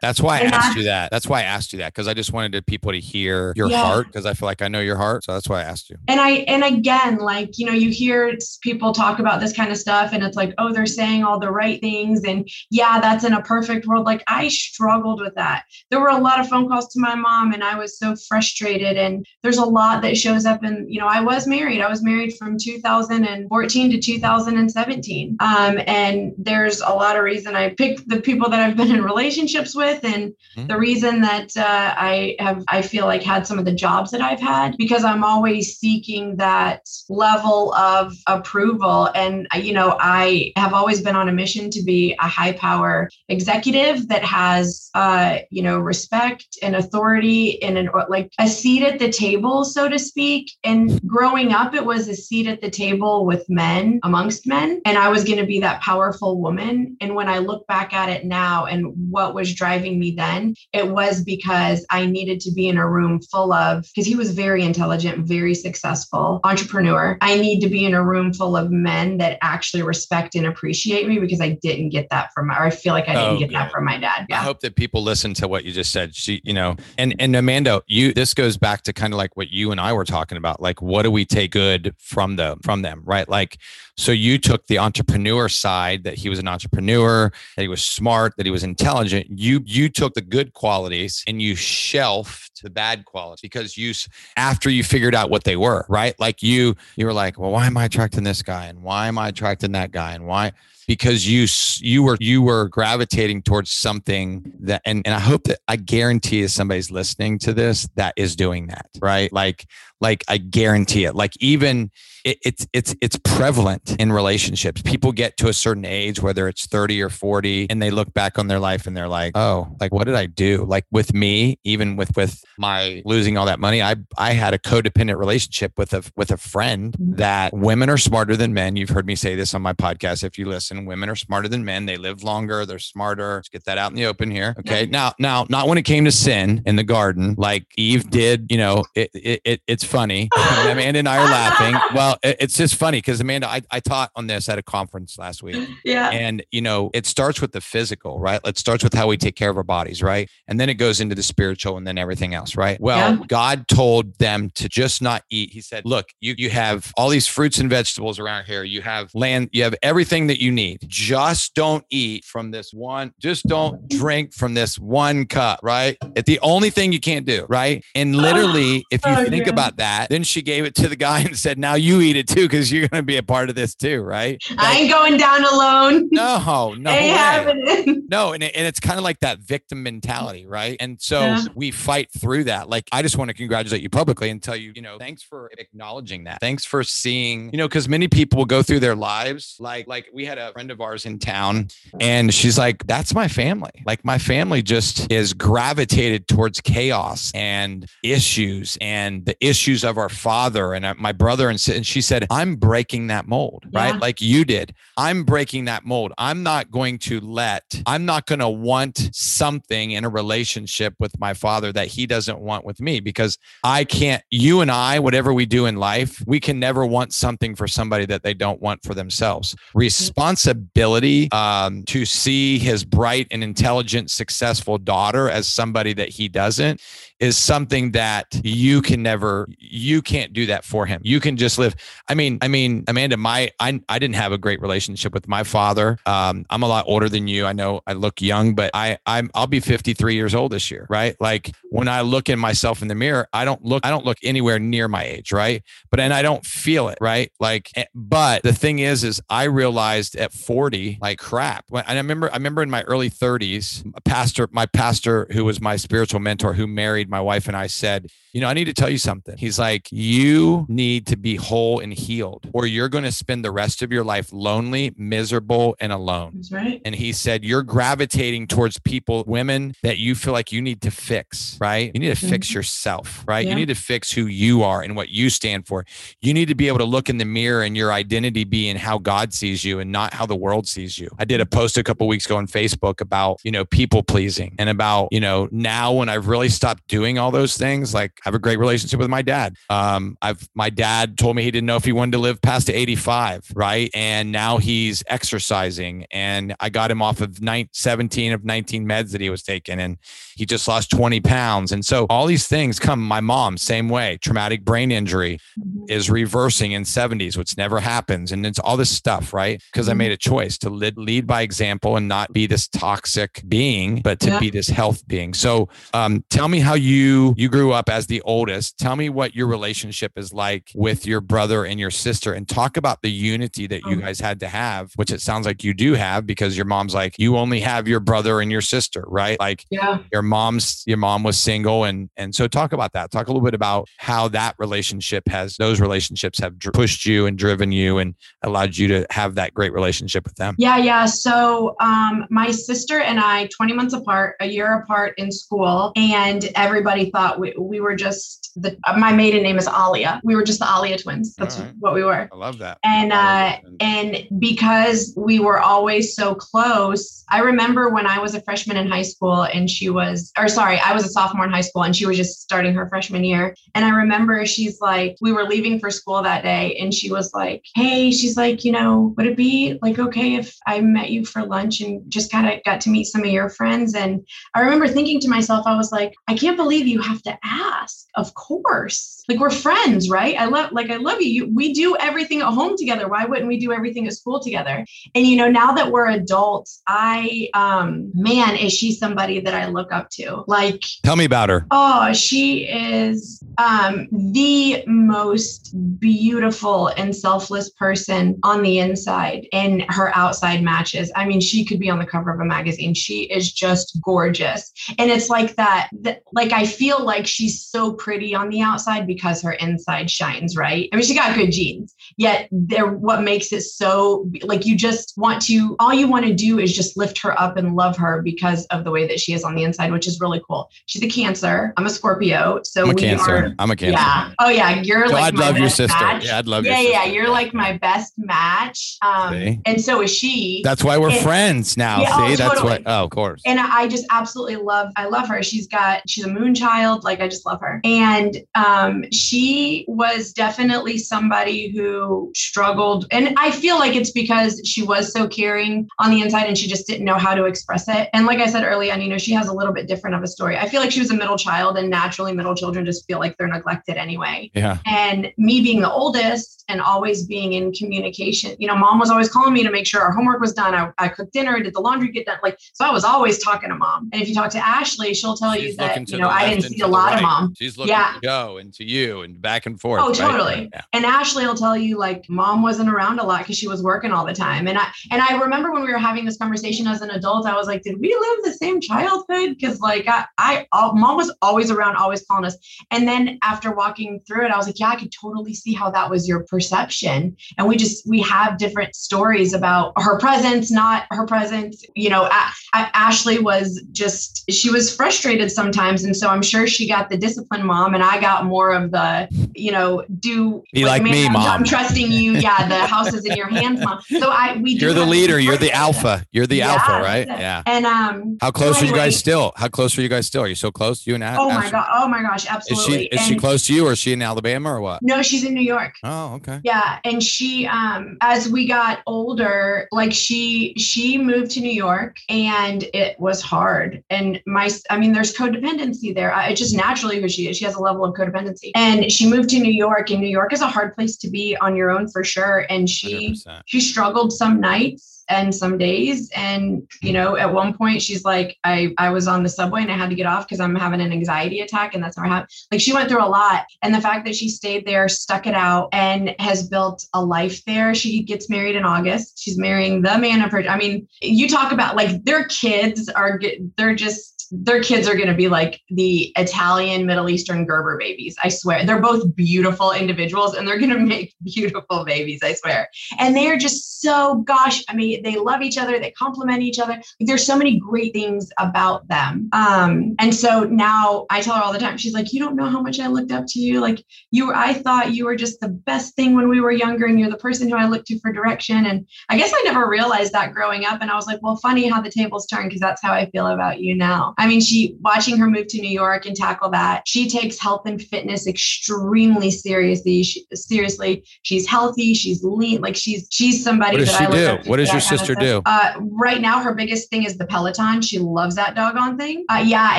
That's why and I asked you that. That's why I asked you that. Because I just wanted people to hear your yeah. heart because I feel like I know your heart. So that's why I asked you. And I and again, like, you know, you hear people talk about this kind of stuff and it's like, oh, they're saying all the right things and yeah, that's in a perfect world. Like I struggled with that. There were a lot of phone calls to my mom, and I was so frustrated. And there's a lot that shows up And, you know, I was married. I was married from 2014 to 2017. Um, and there's a lot of reason I picked the people that I've been in relationships with, and mm-hmm. the reason that uh, I have, I feel like had some of the jobs that I've had because I'm always seeking that level of approval. And, you know, I have always been on a mission to be a high power executive that has uh, you know respect and authority and an like a seat at the table so to speak. And growing up it was a seat at the table with men amongst men and i was going to be that powerful woman. And when i look back at it now and what was driving me then it was because i needed to be in a room full of because he was very intelligent very successful entrepreneur. I need to be in a room full of men that actually respect and appreciate me because i didn't get that from or I feel like I didn't oh, get yeah. that from my dad. Yeah. I hope that people listen to what you just said. She, you know, and and Amanda, you this this goes back to kind of like what you and I were talking about. Like, what do we take good from them from them, right? Like, so you took the entrepreneur side that he was an entrepreneur, that he was smart, that he was intelligent. You you took the good qualities and you shelved the bad qualities because you after you figured out what they were, right? Like you you were like, well, why am I attracting this guy and why am I attracting that guy and why because you you were you were gravitating towards something that and, and I hope that I guarantee if somebody's listening to this that is doing that right? Like like I guarantee it like even it, it's it's it's prevalent in relationships. People get to a certain age, whether it's 30 or 40, and they look back on their life and they're like, oh, like what did I do? Like with me, even with with my losing all that money, I I had a codependent relationship with a with a friend mm-hmm. that women are smarter than men. You've heard me say this on my podcast. If you listen, women are smarter than men. They live longer. They're smarter. Let's get that out in the open here. Okay. Now, now, not when it came to sin in the garden, like Eve did. You know, it, it, it it's funny. Amanda and I are laughing. Well it's just funny because Amanda, I, I taught on this at a conference last week. Yeah. And, you know, it starts with the physical, right? It starts with how we take care of our bodies, right? And then it goes into the spiritual and then everything else, right? Well, yeah. God told them to just not eat. He said, look, you, you have all these fruits and vegetables around here. You have land, you have everything that you need. Just don't eat from this one, just don't drink from this one cup, right? It's the only thing you can't do, right? And literally, if you oh, think yeah. about that, then she gave it to the guy and said, now you eat it too because you're going to be a part of this too, right? Like, I ain't going down alone. No, no, ain't happening. no, and, it, and it's kind of like that victim mentality, right? And so yeah. we fight through that. Like, I just want to congratulate you publicly and tell you, you know, thanks for acknowledging that. Thanks for seeing, you know, because many people will go through their lives like, like we had a friend of ours in town, and she's like, "That's my family. Like, my family just is gravitated towards chaos and issues and the issues of our father and uh, my brother and, and she said, I'm breaking that mold, right? Like you did. I'm breaking that mold. I'm not going to let, I'm not going to want something in a relationship with my father that he doesn't want with me because I can't, you and I, whatever we do in life, we can never want something for somebody that they don't want for themselves. Responsibility um, to see his bright and intelligent, successful daughter as somebody that he doesn't is something that you can never you can't do that for him. You can just live i mean i mean amanda my i, I didn't have a great relationship with my father. Um, i'm a lot older than you. I know i look young but i i'm i'll be 53 years old this year right? Like when i look at myself in the mirror i don't look i don't look anywhere near my age right? But and i don't feel it right? Like eh, but the thing is is i realized at 40 like crap. And i remember i remember in my early 30s a pastor my pastor who was my spiritual mentor who married my wife and I said, you know, I need to tell you something. He's like, you need to be whole and healed, or you're going to spend the rest of your life lonely, miserable, and alone. That's right. And he said, you're gravitating towards people, women that you feel like you need to fix, right? You need to mm-hmm. fix yourself, right? Yeah. You need to fix who you are and what you stand for. You need to be able to look in the mirror and your identity be in how God sees you and not how the world sees you. I did a post a couple weeks ago on Facebook about, you know, people pleasing and about, you know, now when I've really stopped doing doing all those things. Like I have a great relationship with my dad. Um, I've my dad told me he didn't know if he wanted to live past 85, right? And now he's exercising, and I got him off of nine, 17 of 19 meds that he was taking, and he just lost 20 pounds. And so all these things come. My mom, same way, traumatic brain injury mm-hmm. is reversing in 70s, which never happens, and it's all this stuff, right? Because I mm-hmm. made a choice to lead, lead by example and not be this toxic being, but to yeah. be this health being. So um, tell me how you you grew up as the oldest. Tell me what your relationship is like with your brother and your sister and talk about the unity that you oh. guys had to have, which it sounds like you do have because your mom's like you only have your brother and your sister, right? Like yeah. your mom's your mom was single and and so talk about that. Talk a little bit about how that relationship has those relationships have pushed you and driven you and allowed you to have that great relationship with them. Yeah, yeah. So um my sister and I 20 months apart, a year apart in school and every everybody thought we, we were just the my maiden name is Alia. We were just the Alia twins. That's right. what we were. I love that. And uh and because we were always so close, I remember when I was a freshman in high school and she was or sorry, I was a sophomore in high school and she was just starting her freshman year. And I remember she's like, we were leaving for school that day and she was like, Hey, she's like, you know, would it be like okay if I met you for lunch and just kind of got to meet some of your friends? And I remember thinking to myself, I was like, I can't believe you have to ask. Of course. Like we're friends, right? I love like I love you. you. We do everything at home together. Why wouldn't we do everything at school together? And you know, now that we're adults, I um man, is she somebody that I look up to? Like Tell me about her. Oh, she is um the most beautiful and selfless person on the inside and her outside matches. I mean, she could be on the cover of a magazine. She is just gorgeous. And it's like that, that like I feel like she's so pretty on the outside because her inside shines, right? I mean, she got good genes. Yet they're what makes it so like you just want to all you want to do is just lift her up and love her because of the way that she is on the inside, which is really cool. She's a cancer. I'm a Scorpio. So I'm a we cancer. are I'm a cancer. yeah. Oh yeah. You're So like I'd love your sister. match. Yeah, I'd love yeah, yeah. sister. You're like my best match. Um, See? and so is she. That's why we're And- friends now. Yeah, oh, See, that's totally. what. Oh, of course. and I just absolutely love I love her. She's got she's a moon child, like I just love her. And um she was definitely somebody who struggled and I feel like it's because she was so caring on the inside and she just didn't know how to express it. And like I said early on, you know, she has a little bit different of a story. I feel like she was a middle child and naturally middle children just feel like they're neglected anyway. yeah. And me being the oldest and always being in communication, you know, mom was always calling me to make sure our homework was done. I, I cooked dinner, did the laundry get done. Like, so I was always talking to mom. And if you talk to Ashley, she'll tell you She's looking that, you know, I didn't see a lot of mom. She's looking Yeah. to go and to you and back and forth. Oh, right? totally. Yeah. And Ashley will tell you like mom wasn't around a lot because she was working all the time. And I and I remember when we were having this conversation as an adult, I was like, did we live the same childhood? Because like I, I all, mom was always around, always calling us. And then after walking through it, I was like, yeah, I could totally see how that was your perception. And we just we have different stories about her presence, not her presence. You know, A- A- Ashley was just she was frustrated sometimes, and so I'm sure she got the discipline mom, and I got more of the you know do Be like me, I'm, Mom. I'm trusting you. Yeah, the house is in your hands, mom. So I we do You're the leader. You're the alpha. You're the Yeah, alpha, right? Yeah. And um, How close so are you guys still? How close are you guys still? Are you so close? You and A- Oh my Ashley? god! Oh my gosh! Is Absolutely. she is she close to you or is she in Alabama or what? No, she's in New York. Oh, okay. Yeah, and she um as we got older, like she she moved to New York and it was hard. And my I mean there's codependency there. I, it's just naturally who she is. She has a level of codependency. And she moved to New York and New York is a hard place to be on your own for sure. And she 100%. she struggled some nights and some days. And you know at one point she's like i i was on the subway and i had to get off because i'm having an anxiety attack and that's how i have like she went through a lot. And the fact that she stayed there stuck it out and has built a life there. She gets married in august. She's marrying the man of her i mean you talk about like their kids are they're just their kids are going to be like the Italian Middle Eastern Gerber babies. I swear. They're both beautiful individuals and they're going to make beautiful babies, I swear. And they are just so gosh, I mean, they love each other, they complement each other. There's so many great things about them. Um and so now I tell her all the time. She's like, "You don't know how much I looked up to you. Like you were I thought you were just the best thing when we were younger and you're the person who I looked to for direction." And I guess I never realized that growing up and I was like, "Well, funny how the tables turn because that's how I feel about you now." I mean, she watching her move to New York and tackle that. She takes health and fitness extremely seriously. She, seriously, she's healthy. She's lean. Like she's she's somebody What does that she do? What does your sister do? Uh, right now, her biggest thing is the Peloton. She loves that doggone thing. Uh, yeah,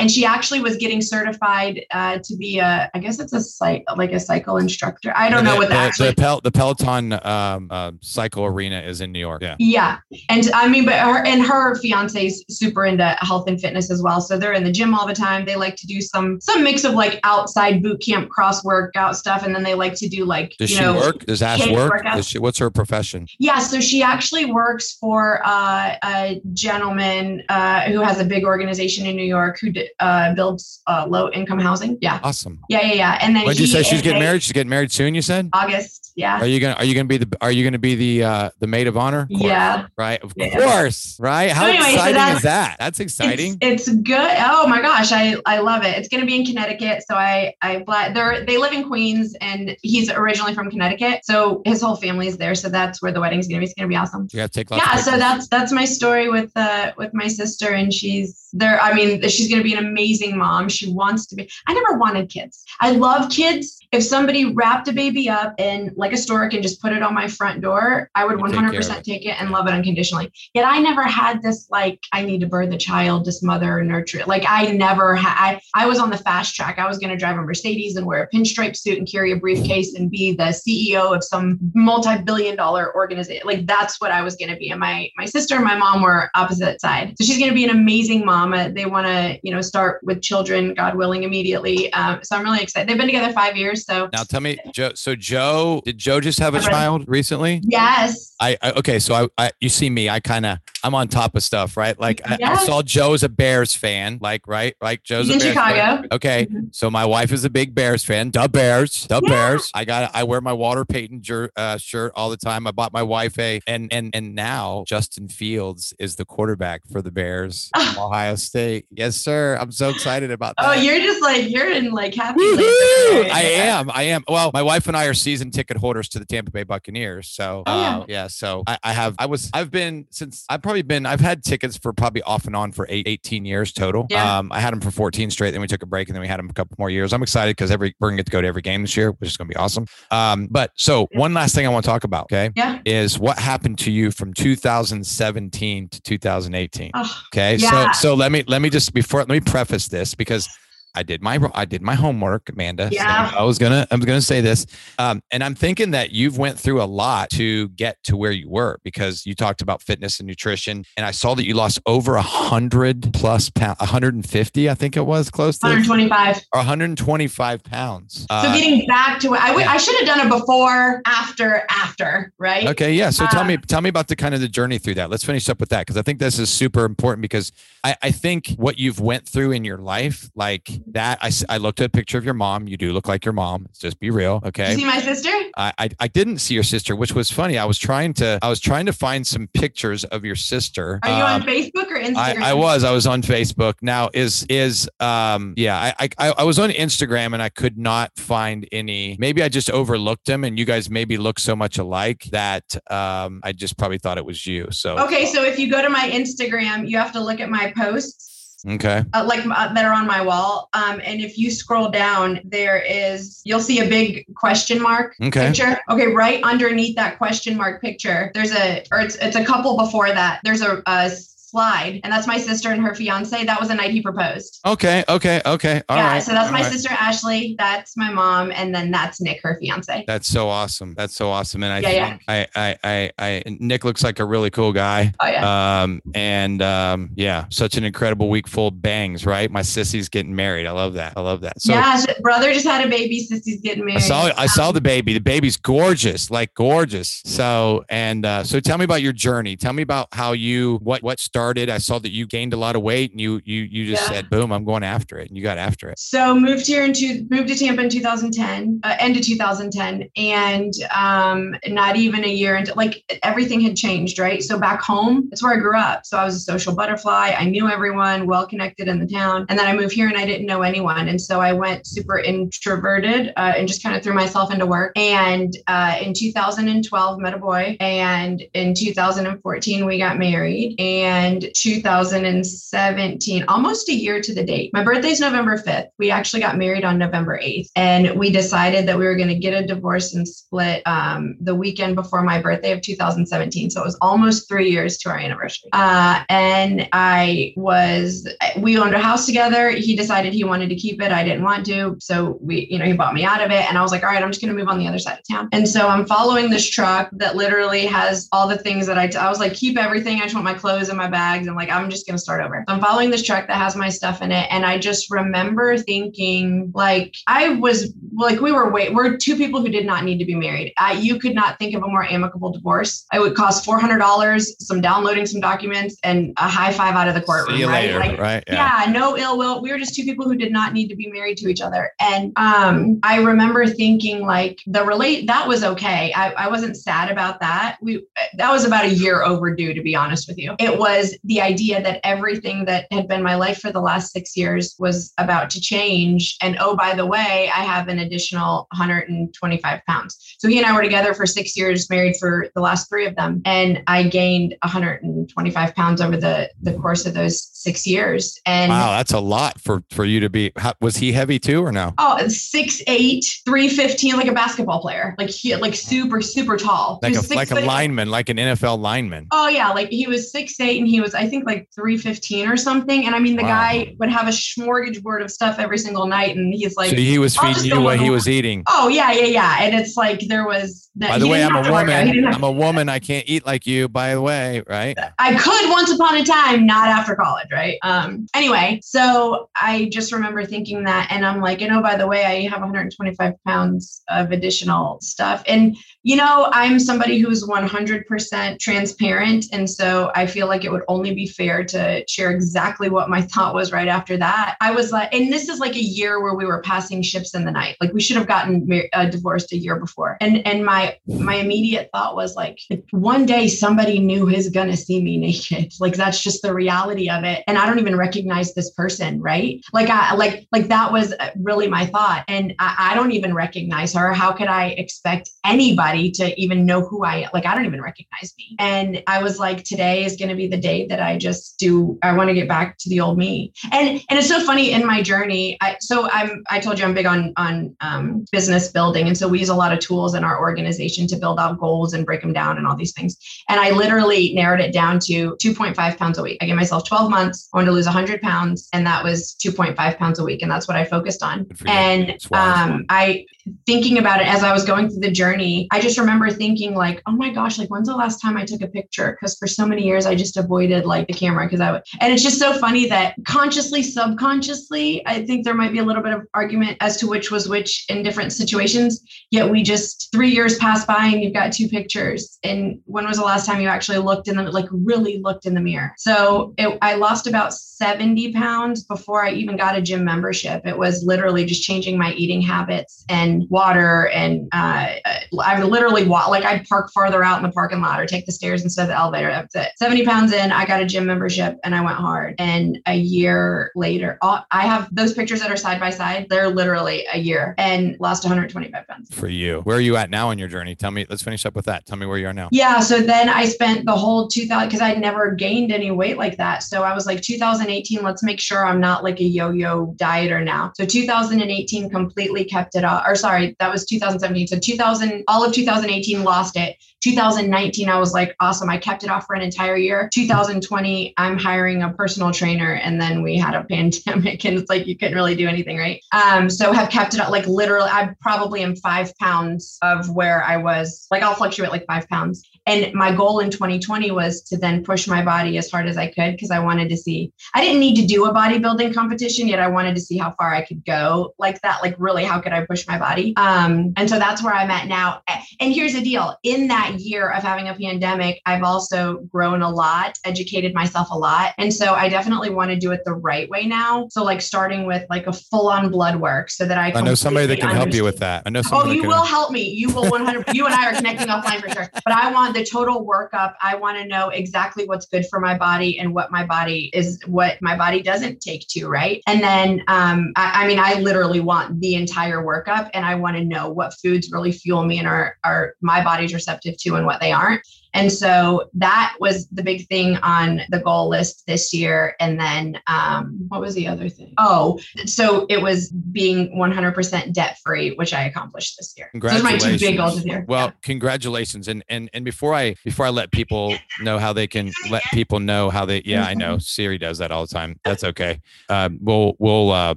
and she actually was getting certified uh, to be a. I guess it's a site like a cycle instructor. I don't know what the, that actually. the, Pel- the Peloton um, uh, cycle arena is in New York. Yeah. Yeah. And I mean, but her and her fiance's super into health and fitness as well. So they're in the gym all the time. They like to do some some mix of like outside boot camp cross workout stuff. And then they like to do like Does you she know work? Does Ash work? Does she, what's her profession? yeah, so she actually works for uh, a gentleman uh, who has a big organization in New York who d- uh, builds uh, low income housing. Yeah, Awesome. yeah, yeah, yeah. And then When did you say she's getting married? She's getting married soon. You said. August. Yeah, Are you gonna Are you gonna be the Are you gonna be the uh, the maid of honor? Course, yeah. Right. Of Yeah. course. Right. How anyway, exciting that's- is that? That's exciting. It's, it's good. Oh my gosh, I I love it. It's going to be in Connecticut, so I I fly. They they live in Queens, and he's originally from Connecticut, so his whole family is there. So that's where the wedding's going to be. It's going to be awesome. you got to take. Yeah, so that's that's my story with uh with my sister, and she's there i mean she's going to be an amazing mom. She wants to be i never wanted kids. I love kids. If somebody wrapped a baby up in like a stork and just put it on my front door i would 100% take, take it and love it unconditionally. Yet i never had this like i need to birth a child just mother and nurture it. Like i never had I, I was on the fast track. I was going to drive a mercedes and wear a pinstripe suit and carry a briefcase and be the ceo of some multi-billion dollar organization like that's what i was going to be. And my my sister and my mom were opposite side. So she's going to be an amazing mom they want to you know start with children god willing immediately. Um, so i'm really excited. They've been together five years so now tell me joe so joe did joe just have a child recently? Yes I, I okay so I, I you see me i kind of i'm on top of stuff right? Like I, I, saw joe's a bears fan like right? Like joe's He's in chicago fan. okay mm-hmm. so my wife is a big bears fan Dub bears dub yeah. bears. I got i wear my walter payton jer- uh, shirt all the time. I bought my wife a and and and now justin fields is the quarterback for the bears ohio state. Yes sir. I'm so excited about oh, that. oh you're just like you're in like happy i am i am. Well my wife and i are season ticket holders to the tampa bay buccaneers so oh, yeah. Uh, yeah so I, I have i was i've been since i've probably been i've had tickets for probably off and on for eight, 18 years total. Yeah. um i had them for 14 straight then we took a break and then we had them a couple more years. I'm excited because every we're gonna get to go to every game this year which is gonna be awesome. Um but so one last thing i want to talk about okay yeah. is what happened to you from 2017 to 2018 oh, okay? Yeah. so so let me let me just before let me preface this because I did my I did my homework, Amanda. Yeah. So I was gonna I was gonna say this, um, and I'm thinking that you've went through a lot to get to where you were because you talked about fitness and nutrition, and I saw that you lost over a hundred plus pounds, 150, I think it was close to 125 or 125 pounds. So uh, getting back to it, I, w- yeah. I should have done it before, after, after, right? Okay, yeah. So uh, tell me tell me about the kind of the journey through that. Let's finish up with that because I think this is super important because I, I think what you've went through in your life, like that I, I looked at a picture of your mom. You do look like your mom. Let's just be real. Okay. You see my sister? I, I, I didn't see your sister, which was funny. I was trying to I was trying to find some pictures of your sister. Are you um, on Facebook or Instagram? I, I, was. I was on Facebook. Now is is um yeah, I, I I was on Instagram and I could not find any. Maybe I just overlooked them and you guys maybe look so much alike that um I just probably thought it was you. So Okay, so if you go to my Instagram, you have to look at my posts Okay. Uh, like uh, that are on my wall. Um, and if you scroll down, there is you'll see a big question mark okay. picture. Okay, right underneath that question mark picture, there's a or it's it's a couple before that. There's a, a slide, and that's my sister and her fiance. That was the night he proposed. Okay, okay, okay. All yeah, right, so that's my right. sister Ashley. That's my mom, and then that's Nick, her fiance. That's so awesome. That's so awesome. And I yeah, think yeah. I, I, I, I, Nick looks like a really cool guy. Oh yeah. Um, and um, yeah, such an incredible week full of bangs. Right, my sissy's getting married. I love that. I love that. So, yeah, brother just had a baby. Sissy's getting married. I saw, I saw the baby. The baby's gorgeous, like gorgeous. So, and uh, so, tell me about your journey. Tell me about how you what what started. I saw that you gained a lot of weight and you you you just yeah. said boom i'm going after it and you got after it. So moved here into moved to tampa in 2010 uh, end of 2010 and um not even a year into like everything had changed right? So back home that's where i grew up. So i was a social butterfly. I knew everyone well connected in the town. And then i moved here and i didn't know anyone. And so i went super introverted uh, and just kind of threw myself into work. And uh, in 2012 met a boy. And in 2014 we got married. And 2017, almost a year to the date. My birthday's November 5th. We actually got married on November 8th. And we decided that we were going to get a divorce and split um, the weekend before my birthday of 2017. So it was almost three years to our anniversary. Uh, and I was, we owned a house together. He decided he wanted to keep it. I didn't want to. So we, you know, he bought me out of it. And I was like, all right, I'm just going to move on the other side of town. And so I'm following this truck that literally has all the things that I, t- I was like, keep everything. I just want my clothes and my bags and like I'm just gonna start over. I'm following this truck that has my stuff in it, and I just remember thinking like I was like we were wait we're two people who did not need to be married. I, you could not think of a more amicable divorce. It would cost four hundred dollars, some downloading some documents, and a high five out of the courtroom. See you right? later, like, right? Yeah. yeah, no ill will. We were just two people who did not need to be married to each other, and um, I remember thinking like the relate that was okay. I, I wasn't sad about that. We that was about a year overdue to be honest with you. It was was the idea that everything that had been my life for the last six years was about to change. And oh, by the way, I have an additional 125 pounds. So he and I were together for six years, married for the last three of them. And I gained 125 pounds over the, the course of those six years. And wow, that's a lot for, for you to be. How, was he heavy too or no? Oh, six, eight, 315, like a basketball player, like he, like super, super tall. Like a, like a lineman, like an NFL lineman. Oh yeah. Like he was six, eight and he was, I think like 315 or something. And I mean, the wow. guy would have a smorgasbord of stuff every single night. And he's like, so he was feeding you what he was eating. Oh yeah, yeah, yeah. And it's like, there was, by the way, I'm a woman. I'm a woman. I can't eat like you, by the way, right? I could once upon a time, not after college, right? Um, anyway, so I just remember thinking that, and I'm like, you know, by the way, I have 125 pounds of additional stuff. And you know, I'm somebody who's 100% transparent. And so I feel like it would only be fair to share exactly what my thought was right after that. I was like, and this is like a year where we were passing ships in the night. Like we should have gotten uh, divorced a year before. And, and my, my immediate thought was like, one day somebody new is going to see me naked. Like that's just the reality of it. And I don't even recognize this person. Right. Like I, like, like that was really my thought. And I, I don't even recognize her. How could I expect anybody to even know who I like I don't even recognize me. And I was like today is going to be the day that I just do I want to get back to the old me. And and it's so funny in my journey. I so I'm I told you I'm big on on um, business building and so we use a lot of tools in our organization to build out goals and break them down and all these things. And I literally narrowed it down to 2.5 pounds a week. I gave myself 12 months. I wanted to lose 100 pounds and that was 2.5 pounds a week and that's what I focused on. And um, I thinking about it as I was going through the journey, I just remember thinking like, oh my gosh, like when's the last time I took a picture? Because for so many years I just avoided like the camera because I would. And it's just so funny that consciously, subconsciously, I think there might be a little bit of argument as to which was which in different situations. Yet we just three years pass by and you've got two pictures. And when was the last time you actually looked in the like really looked in the mirror? So it, I lost about 70 pounds before I even got a gym membership. It was literally just changing my eating habits and water and uh, I literally walk like I'd park farther out in the parking lot or take the stairs instead of the elevator. That's it. 70 pounds in, I got a gym membership and I went hard. And a year later, I have those pictures that are side by side. They're literally a year and lost 125 pounds. For you, where are you at now on your journey? Tell me. Let's finish up with that. Tell me where you are now. Yeah. So then I spent the whole 2000 because I'd never gained any weight like that. So I was like 2018. Let's make sure I'm not like a yo-yo dieter now. So 2018 completely kept it off. Or sorry, that was 2017. So 2000, all of 2018 lost it. 2019, I was like, awesome. I kept it off for an entire year. 2020, I'm hiring a personal trainer. And then we had a pandemic and it's like you couldn't really do anything, right? Um, so have kept it up like literally, I probably am five pounds of where I was. Like I'll fluctuate like five pounds. And my goal in 2020 was to then push my body as hard as I could because I wanted to see, I didn't need to do a bodybuilding competition yet. I wanted to see how far I could go like that. Like, really, how could I push my body? Um, and so that's where I'm at now. And here's the deal in that year of having a pandemic, I've also grown a lot, educated myself a lot. And so I definitely want to do it the right way now. So, like, starting with like a full on blood work so that I I know somebody that can understand. help you with that. I know Oh, you will help me. You will 100 you and I are connecting offline for sure. But I want the total workup. I want to know exactly what's good for my body and what my body is, what my body doesn't take to, right? And then, um, I, I mean, I literally want the entire workup and I want to know what foods really fuel me and are, are my body's receptive to and what they aren't. And so that was the big thing on the goal list this year. And then um, what was the other thing? Oh, so it was being 100% debt free, which I accomplished this year. Those are my two big goals this year. Well, yeah. congratulations. And and and before I before I let people know how they can let people know how they yeah, I know Siri does that all the time. That's okay. Um, we'll we'll uh,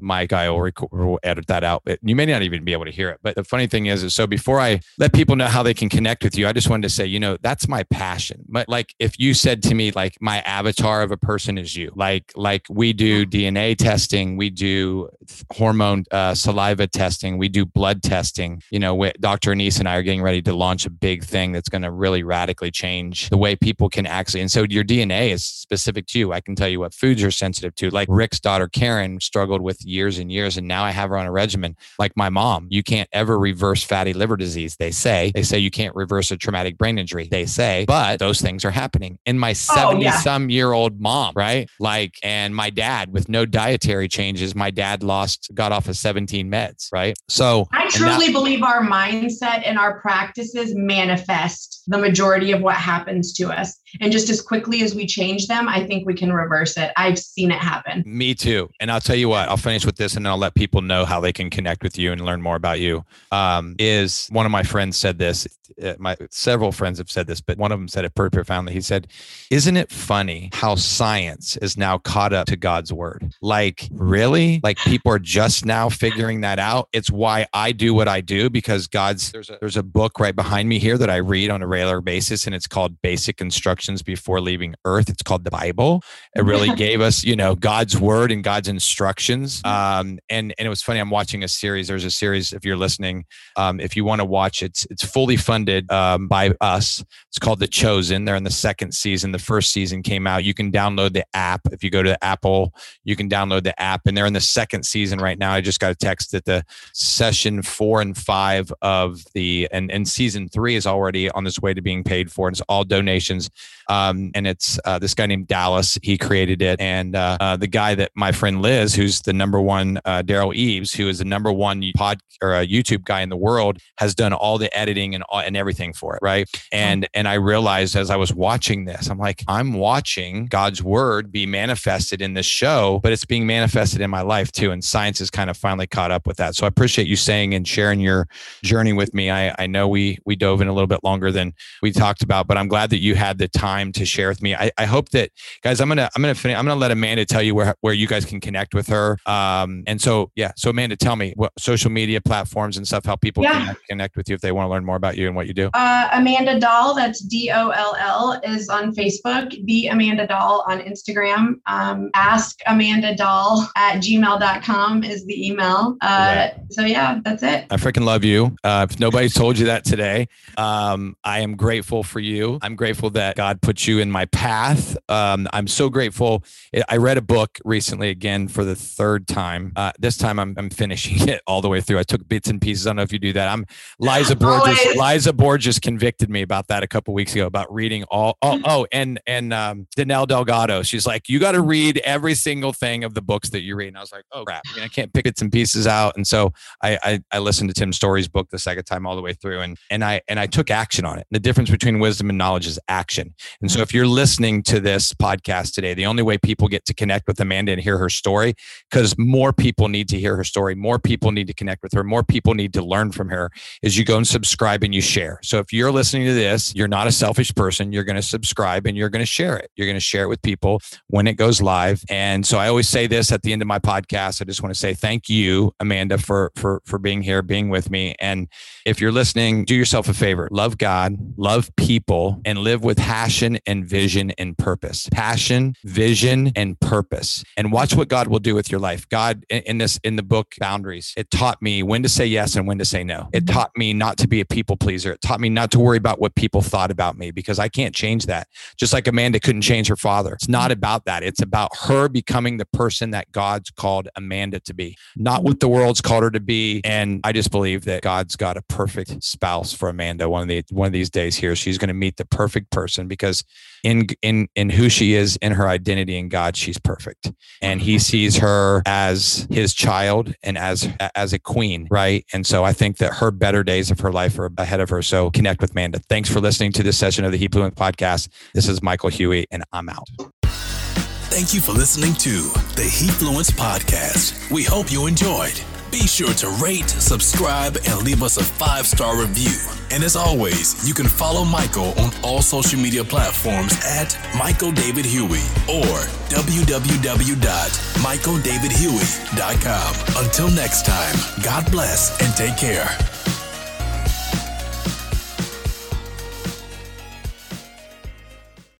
Mike I will record, we'll edit that out. You may not even be able to hear it. But the funny thing is, is so before I let people know how they can connect with you, I just wanted to say, you know, that's my my passion. But like if you said to me like my avatar of a person is you, like like we do DNA testing, we do hormone uh, saliva testing, we do blood testing. You know, Dr. Anise and I are getting ready to launch a big thing that's going to really radically change the way people can actually. And so your DNA is specific to you. I can tell you what foods you're sensitive to. Like Rick's daughter Karen struggled with years and years, and now I have her on a regimen. Like my mom, you can't ever reverse fatty liver disease. They say they say you can't reverse a traumatic brain injury. They say but those things are happening. In my 70 oh, yeah. some year old mom, right? Like, and my dad with no dietary changes, my dad lost, got off of 17 meds, right? So I truly that, believe our mindset and our practices manifest the majority of what happens to us. And just as quickly as we change them, I think we can reverse it. I've seen it happen. Me too. And I'll tell you what, I'll finish with this and then I'll let people know how they can connect with you and learn more about you. Um, is one of my friends said this uh, my several friends have said this, but one of them said it pretty profoundly. He said, "Isn't it funny how science is now caught up to God's word? Like, really? Like people are just now figuring that out. It's why I do what I do because God's there's a there's a book right behind me here that I read on a regular basis, and it's called Basic Instructions Before Leaving Earth. It's called the Bible. It really gave us, you know, God's word and God's instructions. Um, and and it was funny. I'm watching a series. There's a series. If you're listening, um, if you want to watch, it's it's fully funded funded um, by us. It's called The Chosen. They're in the second season. The first season came out. You can download the app. If you go to Apple, you can download the app. And they're in the second season right now. I just got a text that the session four and five of the, and, and season three is already on its way to being paid for. And it's all donations. Um, and it's uh, this guy named Dallas. He created it. And uh, uh, the guy that my friend Liz, who's the number one, uh, Derral Eves, who is the number one pod or a YouTube guy in the world, has done all the editing and, and everything for it. Right. And, and I realized as I was watching this, I'm like, I'm watching God's word be manifested in this show, but it's being manifested in my life too. And science has kind of finally caught up with that. So I appreciate you saying and sharing your journey with me. I, I know we, we dove in a little bit longer than we talked about, but I'm glad that you had the time time to share with me. I, I hope that guys, I'm gonna I'm gonna finish, I'm gonna let Amanda tell you where where you guys can connect with her. Um, and so yeah, so Amanda, tell me what social media platforms and stuff, how people yeah. can connect with you if they want to learn more about you and what you do. Uh, Amanda Doll, that's D O L L, is on Facebook. The Amanda Doll on Instagram. Um, ask Amanda Doll at gmail.com is the email. Uh, So yeah, that's it. I freaking love you. Uh, if nobody's told you that today, um, I am grateful for you. I'm grateful that God put put you in my path. Um, I'm so grateful. I read a book recently again for the third time. Uh, this time I'm, I'm, finishing it all the way through. I took bits and pieces. I don't know if you do that. I'm Liza Borges. Always. Liza Borges convicted me about that a couple weeks ago about reading all. Oh, oh and and um, Danelle Delgado. She's like, you got to read every single thing of the books that you read. And I was like, oh crap, I, mean, I can't pick bits and pieces out. And so I, I I listened to Tim Storey's book the second time all the way through, and and I and I took action on it. The difference between wisdom and knowledge is action. And so mm. if you're listening to this podcast today, the only way people get to connect with Amanda and hear her story, because more people need to hear her story, more people need to connect with her, more people need to learn from her, is you go and subscribe and you share. So if you're listening to this, you're not a selfish person, you're going to subscribe and you're going to share it. You're going to share it with people when it goes live. And so I always say this at the end of my podcast. I just want to say thank you, Amanda, for for for being here, being with me. And if you're listening, do yourself a favor. Love God, love people, and live with passion and vision and purpose. Passion, vision, and purpose. And watch what God will do with your life. God, in this, in the book Boundaries, it taught me when to say yes and when to say no. It mm-hmm. taught me not to be a people pleaser. It taught me not to worry about what people thought about me because I can't change that. Just like Amanda couldn't change her father. It's not mm-hmm. about that. It's about her becoming the person that God's called Amanda to be, not what the world's called her to be. And I just believe that God's got a perfect spouse for Amanda. One of the one of these days here, she's going to meet the perfect person because in in in who she is in her identity in God, she's perfect. And he sees her as his child and as as a queen, right? And so I think that her better days of her life are ahead of her. So connect with Manda. Thanks for listening to this session of the Hefluence podcast. This is Michael Huey, and I'm out. Thank you for listening to the Hefluence podcast. We hope you enjoyed. Be sure to rate, subscribe, and leave us a five star review. And as always, you can follow Michael on all social media platforms at Michael David Huey or www.michaeldavidhuey.com. Until next time, God bless and take care.